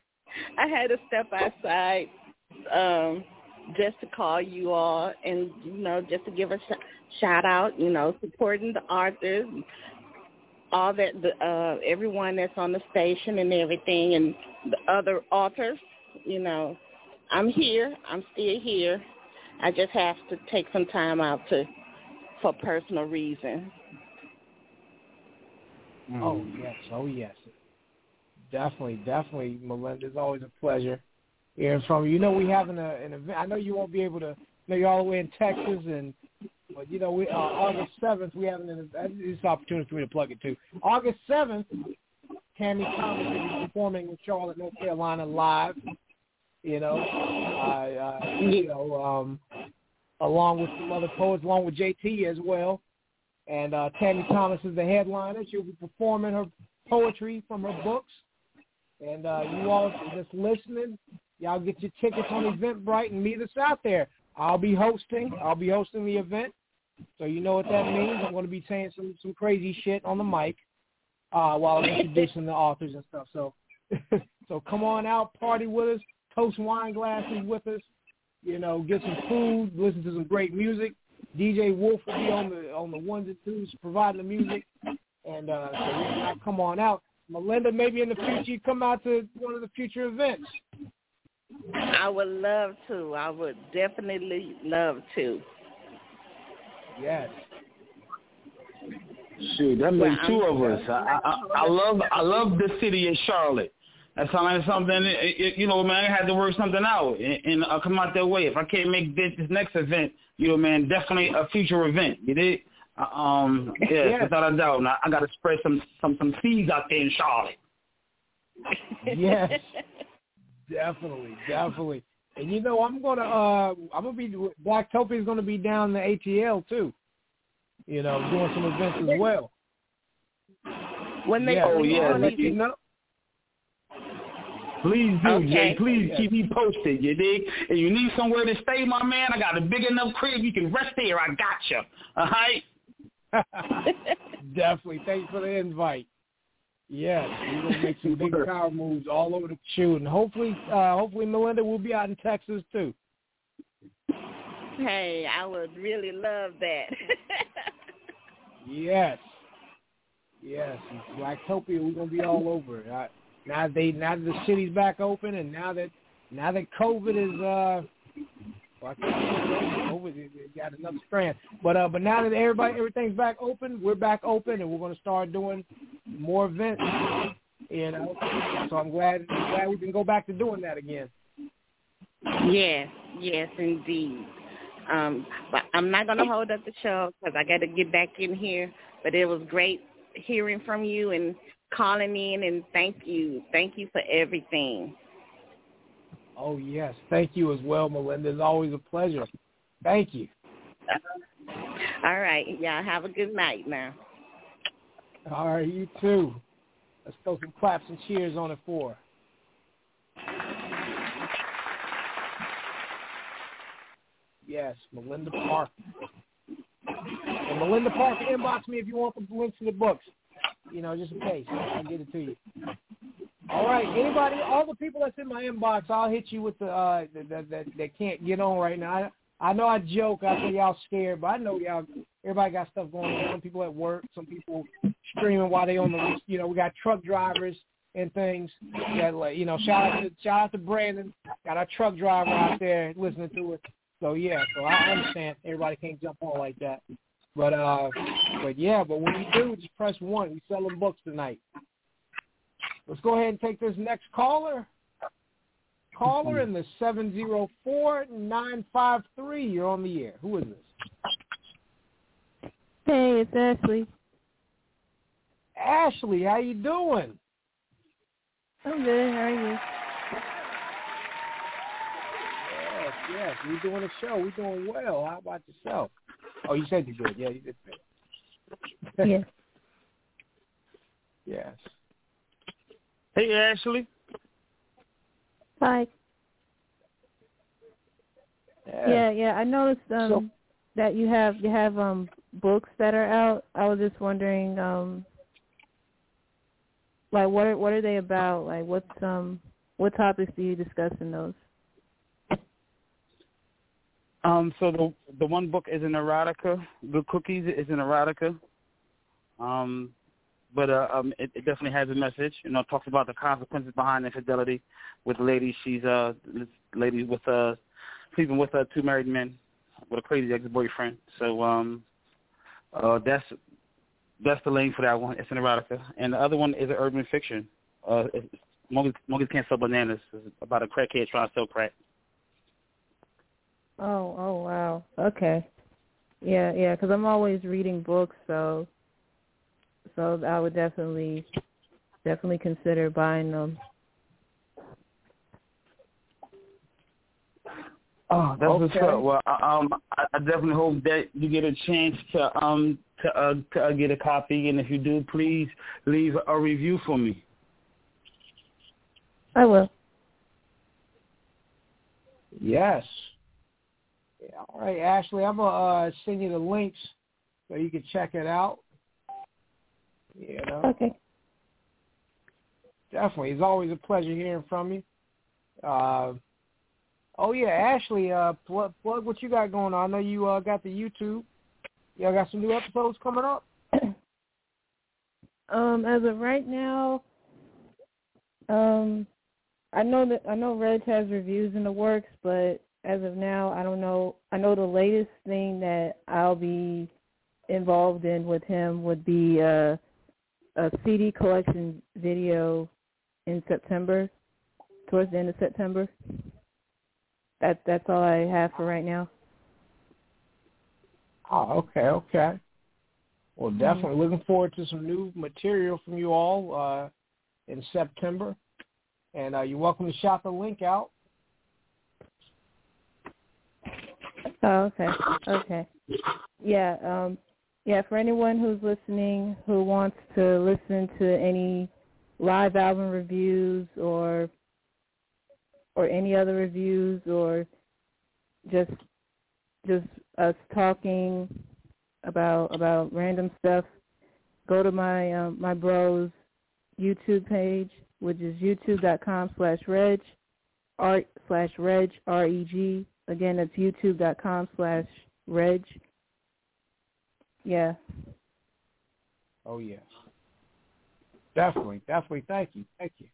I had to step outside um just to call you all and you know just to give a sh- shout out. You know, supporting the authors, all that the uh, everyone that's on the station and everything, and the other authors. You know, I'm here. I'm still here. I just have to take some time out to for personal reasons. Oh yes, oh yes, definitely, definitely, Melinda. It's always a pleasure hearing from you. You know, we having a, an event. I know you won't be able to. You know, you're all the way in Texas, and but you know, we uh, August seventh we having an. An opportunity for me to plug it too. August seventh, Tammy Thomas will be performing in Charlotte, North Carolina, live. You know, uh, uh, you know, um, along with some other poets, along with JT as well. And uh, Tammy Thomas is the headliner. She'll be performing her poetry from her books. And uh, you all just listening, y'all get your tickets on Eventbrite and meet us out there. I'll be hosting. I'll be hosting the event. So you know what that means. I'm going to be saying some some crazy shit on the mic uh, while I'm introducing the authors and stuff. So so come on out, party with us, toast wine glasses with us. You know, get some food, listen to some great music. DJ Wolf will be on the on the ones and twos providing the music, and uh, so come on out. Melinda, maybe in the future you come out to one of the future events. I would love to. I would definitely love to. Yes. Shoot, that makes Yeah, two I'm- of us. I, I I love I love the city of Charlotte. That sounds like something. It, it, you know, man, I had to work something out and, and I'll come out that way. If I can't make this, this next event, you know, man, definitely a future event. You did. Uh, Um, yeah, Yes. without a doubt. And I, I got to spread some some some seeds out there in Charlotte. Yes. definitely, definitely. And you know, I'm gonna uh I'm gonna be Blacktopia is gonna be down in the ATL too. You know, doing some events as well. When they Yeah. Oh when yeah, they- let you know. Please do, Okay. Jay. Please Yeah. keep me posted. You dig? And you need somewhere to stay, my man. I got a big enough crib. You can rest there. I got you. All right. Definitely. Thanks for the invite. Yes, we're gonna make some big power moves all over the shoot, and hopefully, uh, hopefully Melinda will be out in Texas too. hey, I would really love that. Yes, yes. Blacktopia, we're gonna be all over. it. Uh, now they, now that the city's back open, and now that, now that COVID is, uh, well, I it got another strand. But uh, but now that everybody, everything's back open, we're back open, and we're gonna start doing more events. You know, so I'm glad, glad we can go back to doing that again. yes, yes, indeed. Um, but I'm not going to hold up the show because I got to get back in here. But it was great hearing from you and calling in, and thank you, thank you for everything. Oh yes, thank you as well, Melinda. It's always a pleasure. Thank you. All right, y'all have a good night now. All right, you too. Let's throw some claps and cheers on it for. her. Yes, Melinda Parker. And Melinda Parker, inbox me if you want the links to the books. You know, just in case. I'll get it to you. All right, anybody, all the people that's in my inbox, I'll hit you with the uh that that, that, can't get on right now. I, I know I joke, I say y'all scared, but I know y'all. Everybody got stuff going on. Some people at work, some people streaming while they on the. You know, we got truck drivers and things. That like, you know, shout out to shout out to Brandon. Got our truck driver out there listening to it. So yeah, so I understand everybody can't jump on like that. But uh, but yeah, but when you do, just press one. We selling books tonight. Let's go ahead and take this next caller. Caller in the seven zero four nine five three. You're on the air. Who is this? Hey, it's Ashley. Ashley, how you doing? I'm good. How are you? Yes, yes. We're doing a show. We're doing well. How about yourself? Oh, you said you're good. Yeah, you did. Yes. yes. Hey, Ashley. Hi. Yeah, yeah. I noticed um So- that you have you have um books that are out. I was just wondering um like what are what are they about? Like what's um what topics do you discuss in those? Um, so the the one book is an erotica. The Cookies is an erotica. Um, but uh, um, it, it definitely has a message. You know, talks about the consequences behind infidelity with lady. She's uh, this lady with uh, sleeping with uh, two married men with a crazy ex-boyfriend. So um, uh, that's that's the lane for that one. It's an erotica, and the other one is an urban fiction. Uh, monkeys, monkeys can't sell bananas. It's about a crackhead trying to sell crack. Oh, oh wow. Okay. Yeah, yeah, because I'm always reading books, so so I would definitely definitely consider buying them. Oh, that's Okay. what's up. Well, I- um, I, I definitely hope that you get a chance to um to uh, to uh, get a copy, and if you do, please leave a review for me. I will. Yes. Yeah, all right, Ashley, I'm gonna uh, send you the links so you can check it out. You know, Okay. definitely. It's always a pleasure hearing from you. Uh, oh yeah, Ashley, uh, plug, plug what you got going on. I know you uh, got the YouTube. Y'all got some new episodes coming up. Um, as of right now, um, I know that I know Reg has reviews in the works, but as of now, I don't know. I know the latest thing that I'll be involved in with him would be uh, a CD collection video in September, towards the end of September. That that's all I have for right now. Oh, okay, okay. Well, definitely looking forward to some new material from you all uh, in September. And uh, you're welcome to shout the link out. Oh, okay. Okay. Yeah, um yeah, for anyone who's listening who wants to listen to any live album reviews or or any other reviews or just just us talking about about random stuff, go to my um, my bros YouTube page, which is youtube.com slash reg r slash reg r e g. Again, that's youtube.com slash reg. Yeah. Oh yeah. Definitely, definitely. Thank you, thank you.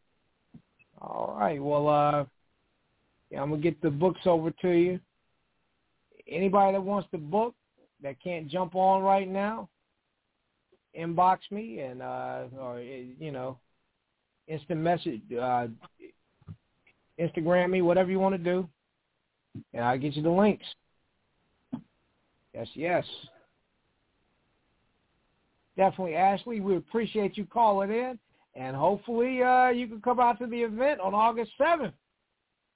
All right. Well, uh, yeah, I'm gonna get the books over to you. Anybody that wants the book that can't jump on right now, inbox me and uh, or you know, instant message, uh, Instagram me, whatever you want to do, and I'll get you the links. Yes, yes. Definitely, Ashley. We appreciate you calling in, and hopefully uh, you can come out to the event on August 7th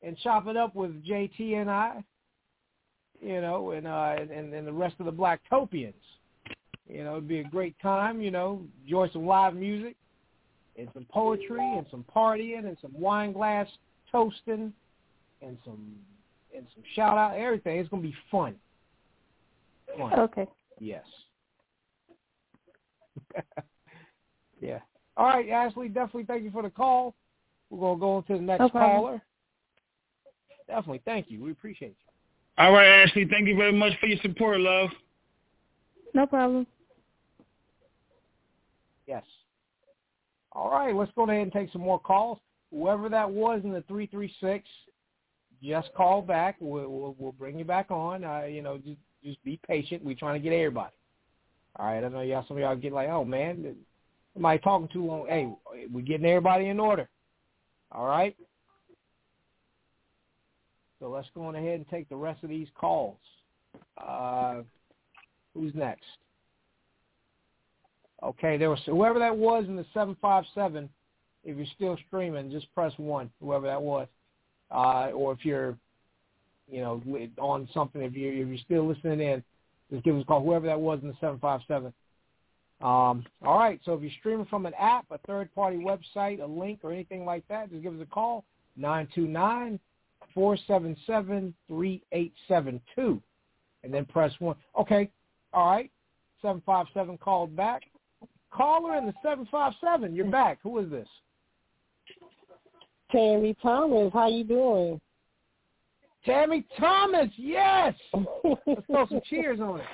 and chop it up with JT and I, you know, and uh, and, and the rest of the Blacktopians. You know, it'd be a great time, you know, enjoy some live music and some poetry and some partying and some wine glass toasting and some and some shout out everything. It's gonna be fun. Fun. Okay. Yes. yeah. All right, Ashley, definitely thank you for the call. We're going to go on to the next No caller. Definitely, thank you. We appreciate you. All right, Ashley. Thank you very much for your support, love. No problem. Yes. All right, let's go ahead and take some more calls. Whoever that was in the 336, just call back. We'll, we'll, we'll bring you back on. Uh, you know, just, just be patient. We're trying to get everybody. All right, I know y'all, some of y'all get like, oh, man, am I talking too long. Hey, we're getting everybody in order. All right? So let's go on ahead and take the rest of these calls. Uh, who's next? Okay, there was whoever that was in the seven five seven. If you're still streaming, just press one. Whoever that was, uh, or if you're, you know, on something. If you if you're still listening in, just give us a call. Whoever that was in the seven five seven. Um, all right. So if you're streaming from an app, a third party website, a link, or anything like that, just give us a call nine two nine four seven seven three eight seven two, and then press one. Okay. All right. Seven five seven called back. Caller in the seven five seven. You're back. Who is this? Tammy Thomas, how you doing? Tammy Thomas, yes. Let's throw some cheers on it.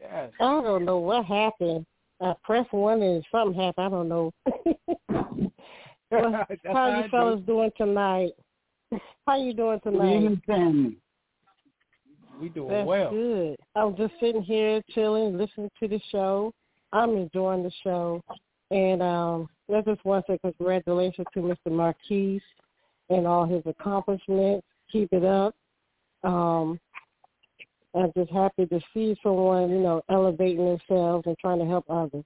Yes. I don't know what happened. I pressed one and something happened. I don't know. Well, how I you do. fellas doing tonight? How you doing tonight? evening, family. We doing That's well. good. I'm just sitting here chilling, listening to the show. I'm enjoying the show. And um I just want to say congratulations to Mr. Marquis and all his accomplishments. Keep it up. Um I'm just happy to see someone, you know, elevating themselves and trying to help others.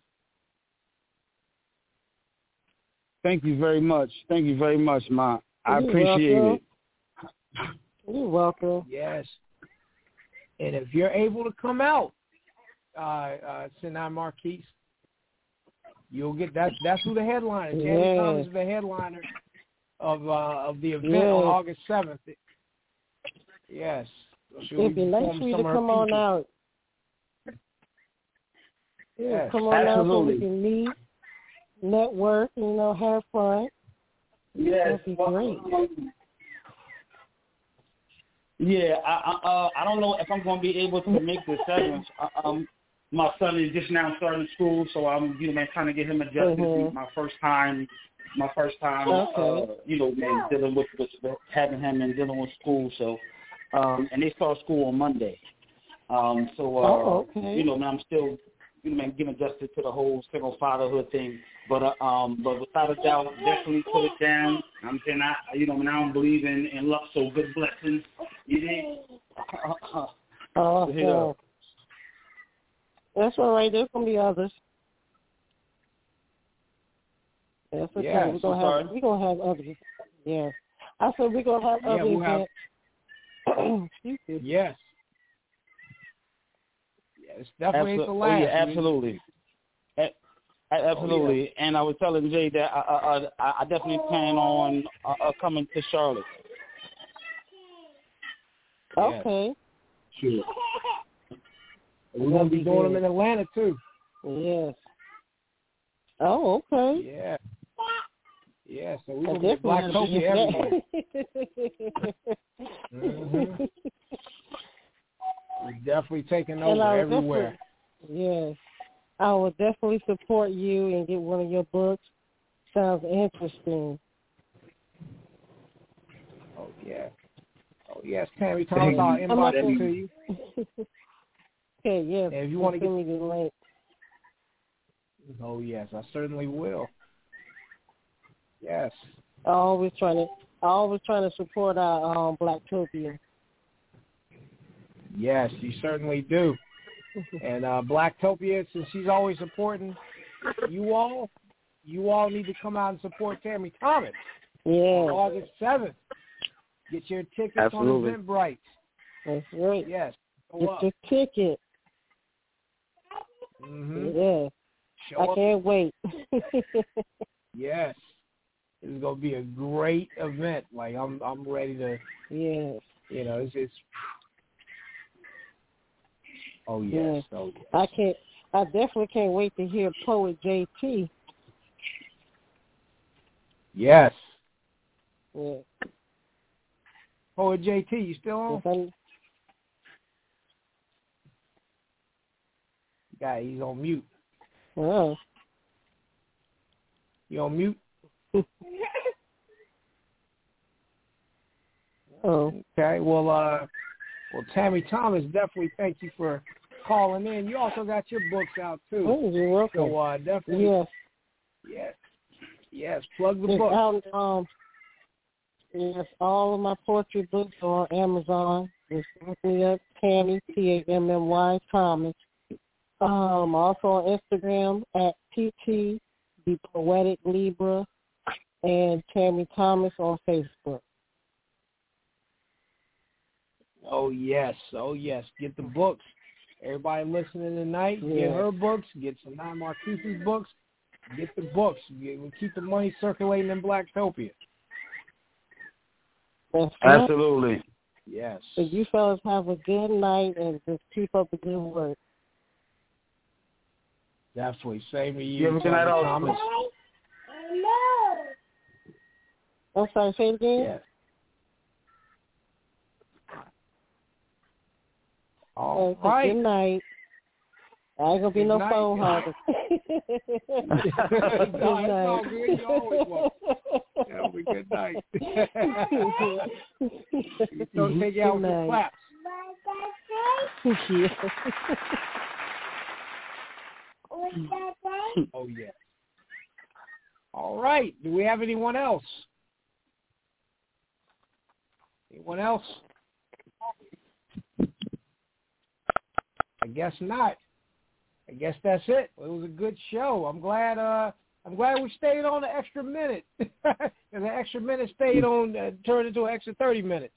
Thank you very much. Thank you very much, Ma. I You're appreciate welcome. it. You're welcome. Yes. And if you're able to come out, uh, uh, Seni Marquis, you'll get that. That's who the headliner. Tammy Yes. Thomas is the headliner of uh, of the event Yes. on August seventh. Yes. She'll It'd be nice for you to come on pieces. out. Yeah, Yes. come on out so Absolutely. we can meet, network, you know, have fun. Yes. That'd be great. Yeah, I I, uh, I don't know if I'm going to be able to make the seventh. Uh, Um, my son is just now starting school, so I'm you know man trying to get him adjusted. Mhm. My first time, my first time, Okay. uh, you know, man, dealing with, with with having him and dealing with school. So, um, and they start school on Monday. Um, so uh, Oh, okay. you know, man, I'm still you know man getting adjusted to the whole single fatherhood thing. But uh, um, but without a doubt, definitely put it down. I'm saying I, you know, man, I don't believe in in luck, so good blessings. You know. Oh. That's all right. There's gonna be others. That's okay. Yes, we're gonna I'm have sorry. we're gonna have others. Yes. I said we're gonna have Yeah, we'll have- events. Excuse me. Yes. Yes, definitely ain't the last. Oh yeah, We- absolutely. A- a- Absolutely, and I was telling Jay that I, I, I, I definitely plan on uh, uh, coming to Charlotte. Yes. Okay. Sure. We're gonna be doing them in Atlanta too. Yes. Oh, okay. Yeah. Yeah, so we're gonna get definitely Blacktopia everywhere. to Mhm. We're definitely taking over I everywhere. Yes. I will definitely support you and get one of your books. Sounds interesting. Oh yeah. Oh yes, Tammy Thomas, I'll I'm inbox not it gonna- to you. okay, yes. And if you wanna send me the link. Oh yes, I certainly will. Yes. I always trying to I always trying to support our um Blacktopia. Yes, you certainly do. And uh Blacktopia, since she's always supporting you all, you all need to come out and support Tammy Thomas on Yeah. August seventh. Get your tickets Absolutely. on Eventbrite. That's right. Yes. Go Get up. your ticket. Hmm Yeah. Show I up. can't wait. Yes. It's gonna be a great event. Like I'm I'm ready to yes. you know, it's just Oh yes. Yes. Oh yes. I can't I definitely can't wait to hear Poet JT. Yes. Yeah. Poet JT, you still on? Yes, Guy, he's on mute. oh. You on mute? Oh. Okay. Well, uh, well, Tammy Thomas, definitely thank you for calling in. You also got your books out too. Oh, you're welcome. So uh, definitely, Yes. yes, yes. Plug the It's book. out, um, yes, all of my poetry books are on Amazon. Just look me up, Tammy, T-A-M-M-Y, Thomas. Um, also on Instagram at PT, The Poetic Libra, and Tammy Thomas on Facebook. Oh yes, oh yes. Get the books. Everybody listening tonight, Yeah. get her books. Get some Nine Marquis's books. Get the books. Get, we keep the money circulating in Blacktopia. That's right. Absolutely. Yes. So you fellas have a good night and just keep up the good work. Definitely. Same to you. You have a good night, Tony also. Thomas. I'm sorry, say it again. Yes. All oh, Okay, right. Good night. I ain't gonna be Good no night. phone hugger. no, it's all good. You always was. That'll be good night. Don't take you out with the Good claps. yeah. Oh yeah. All right. Do we have anyone else? Anyone else? I guess not. I guess that's it. It was a good show. I'm glad. Uh, I'm glad we stayed on the extra minute, and the extra minute stayed on uh, turned into an extra thirty minutes.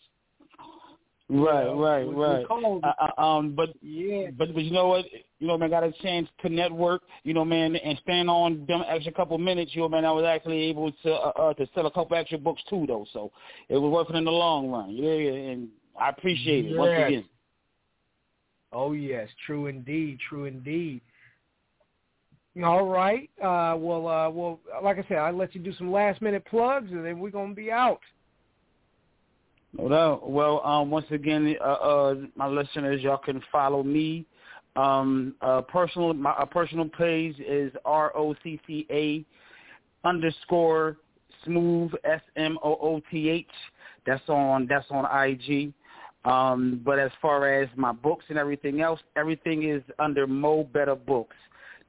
Right, know, right, right. Uh, uh, um, but Yeah. but but you know what? You know, man, got a chance to network. You know, man, and stand on them extra couple minutes. You know, man, I was actually able to uh, uh, to sell a couple extra books too, though. So it was worth it in the long run. Yeah, yeah, and I appreciate it once again. Oh yes, true indeed, true indeed. All right. Uh, well, uh, well, like I said, I'll let you do some last minute plugs, and then we're gonna be out. No doubt. Well, um, once again, uh, uh, my listeners, y'all can follow me. Um, uh, personal, my uh, personal page is R O C C A underscore smooth S M O O T H. That's on that's on IG. Um, but as far as my books and everything else, everything is under Mo Betta Books.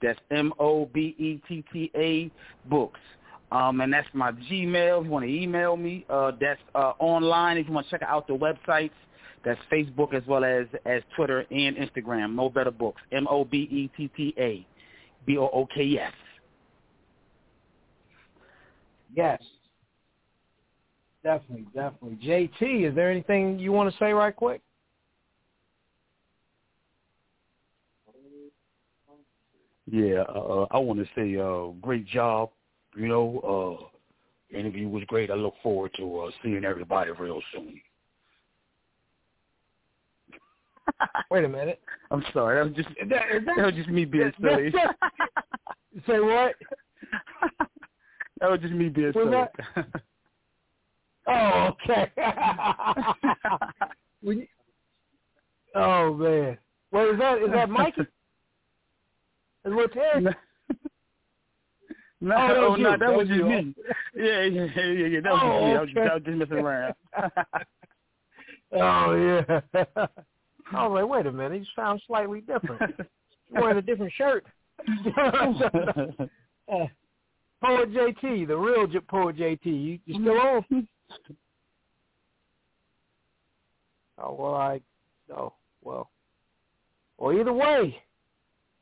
That's M O B E T T A Books. Um, and that's my Gmail. If you want to email me, uh, that's uh, online. If you want to check out the websites, that's Facebook as well as as Twitter and Instagram. Mo Betta Books. M O B E T T A B O O K S. Yes. Definitely, definitely. JT, is there anything you want to say right quick? Yeah, uh, I want to say uh, great job. You know, uh, interview was great. I look forward to uh, seeing everybody real soon. Wait a minute. I'm sorry. That was just that, that, that was just me being silly. say what? that was just me being Was silly. Oh, okay. You- oh man. Wait, is that is that Mikey? Is what Terry? No, Oh, that was oh, you. no, that, That was was just you. me. Yeah, yeah, yeah, yeah, yeah. That was Oh, just me. I was, okay. I was just messing around. Oh yeah. I was like, wait a minute, you sound slightly different. You're wearing a different shirt. Uh, Poet JT, the real J- Poet JT. You, you still on? Oh well, I. Oh well. Well, either way,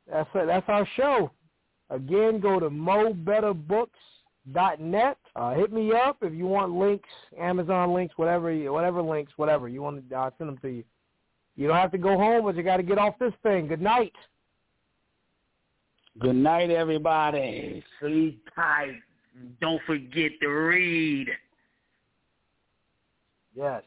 that's it. That's our show. Again, go to mobettabooks.net. Uh, hit me up if you want links, Amazon links, whatever, you- whatever links, whatever you want. To, I'll send them to you. You don't have to go home, but you got to get off this thing. Good night. Good night, everybody. Sleep tight. Don't forget to read. Yes.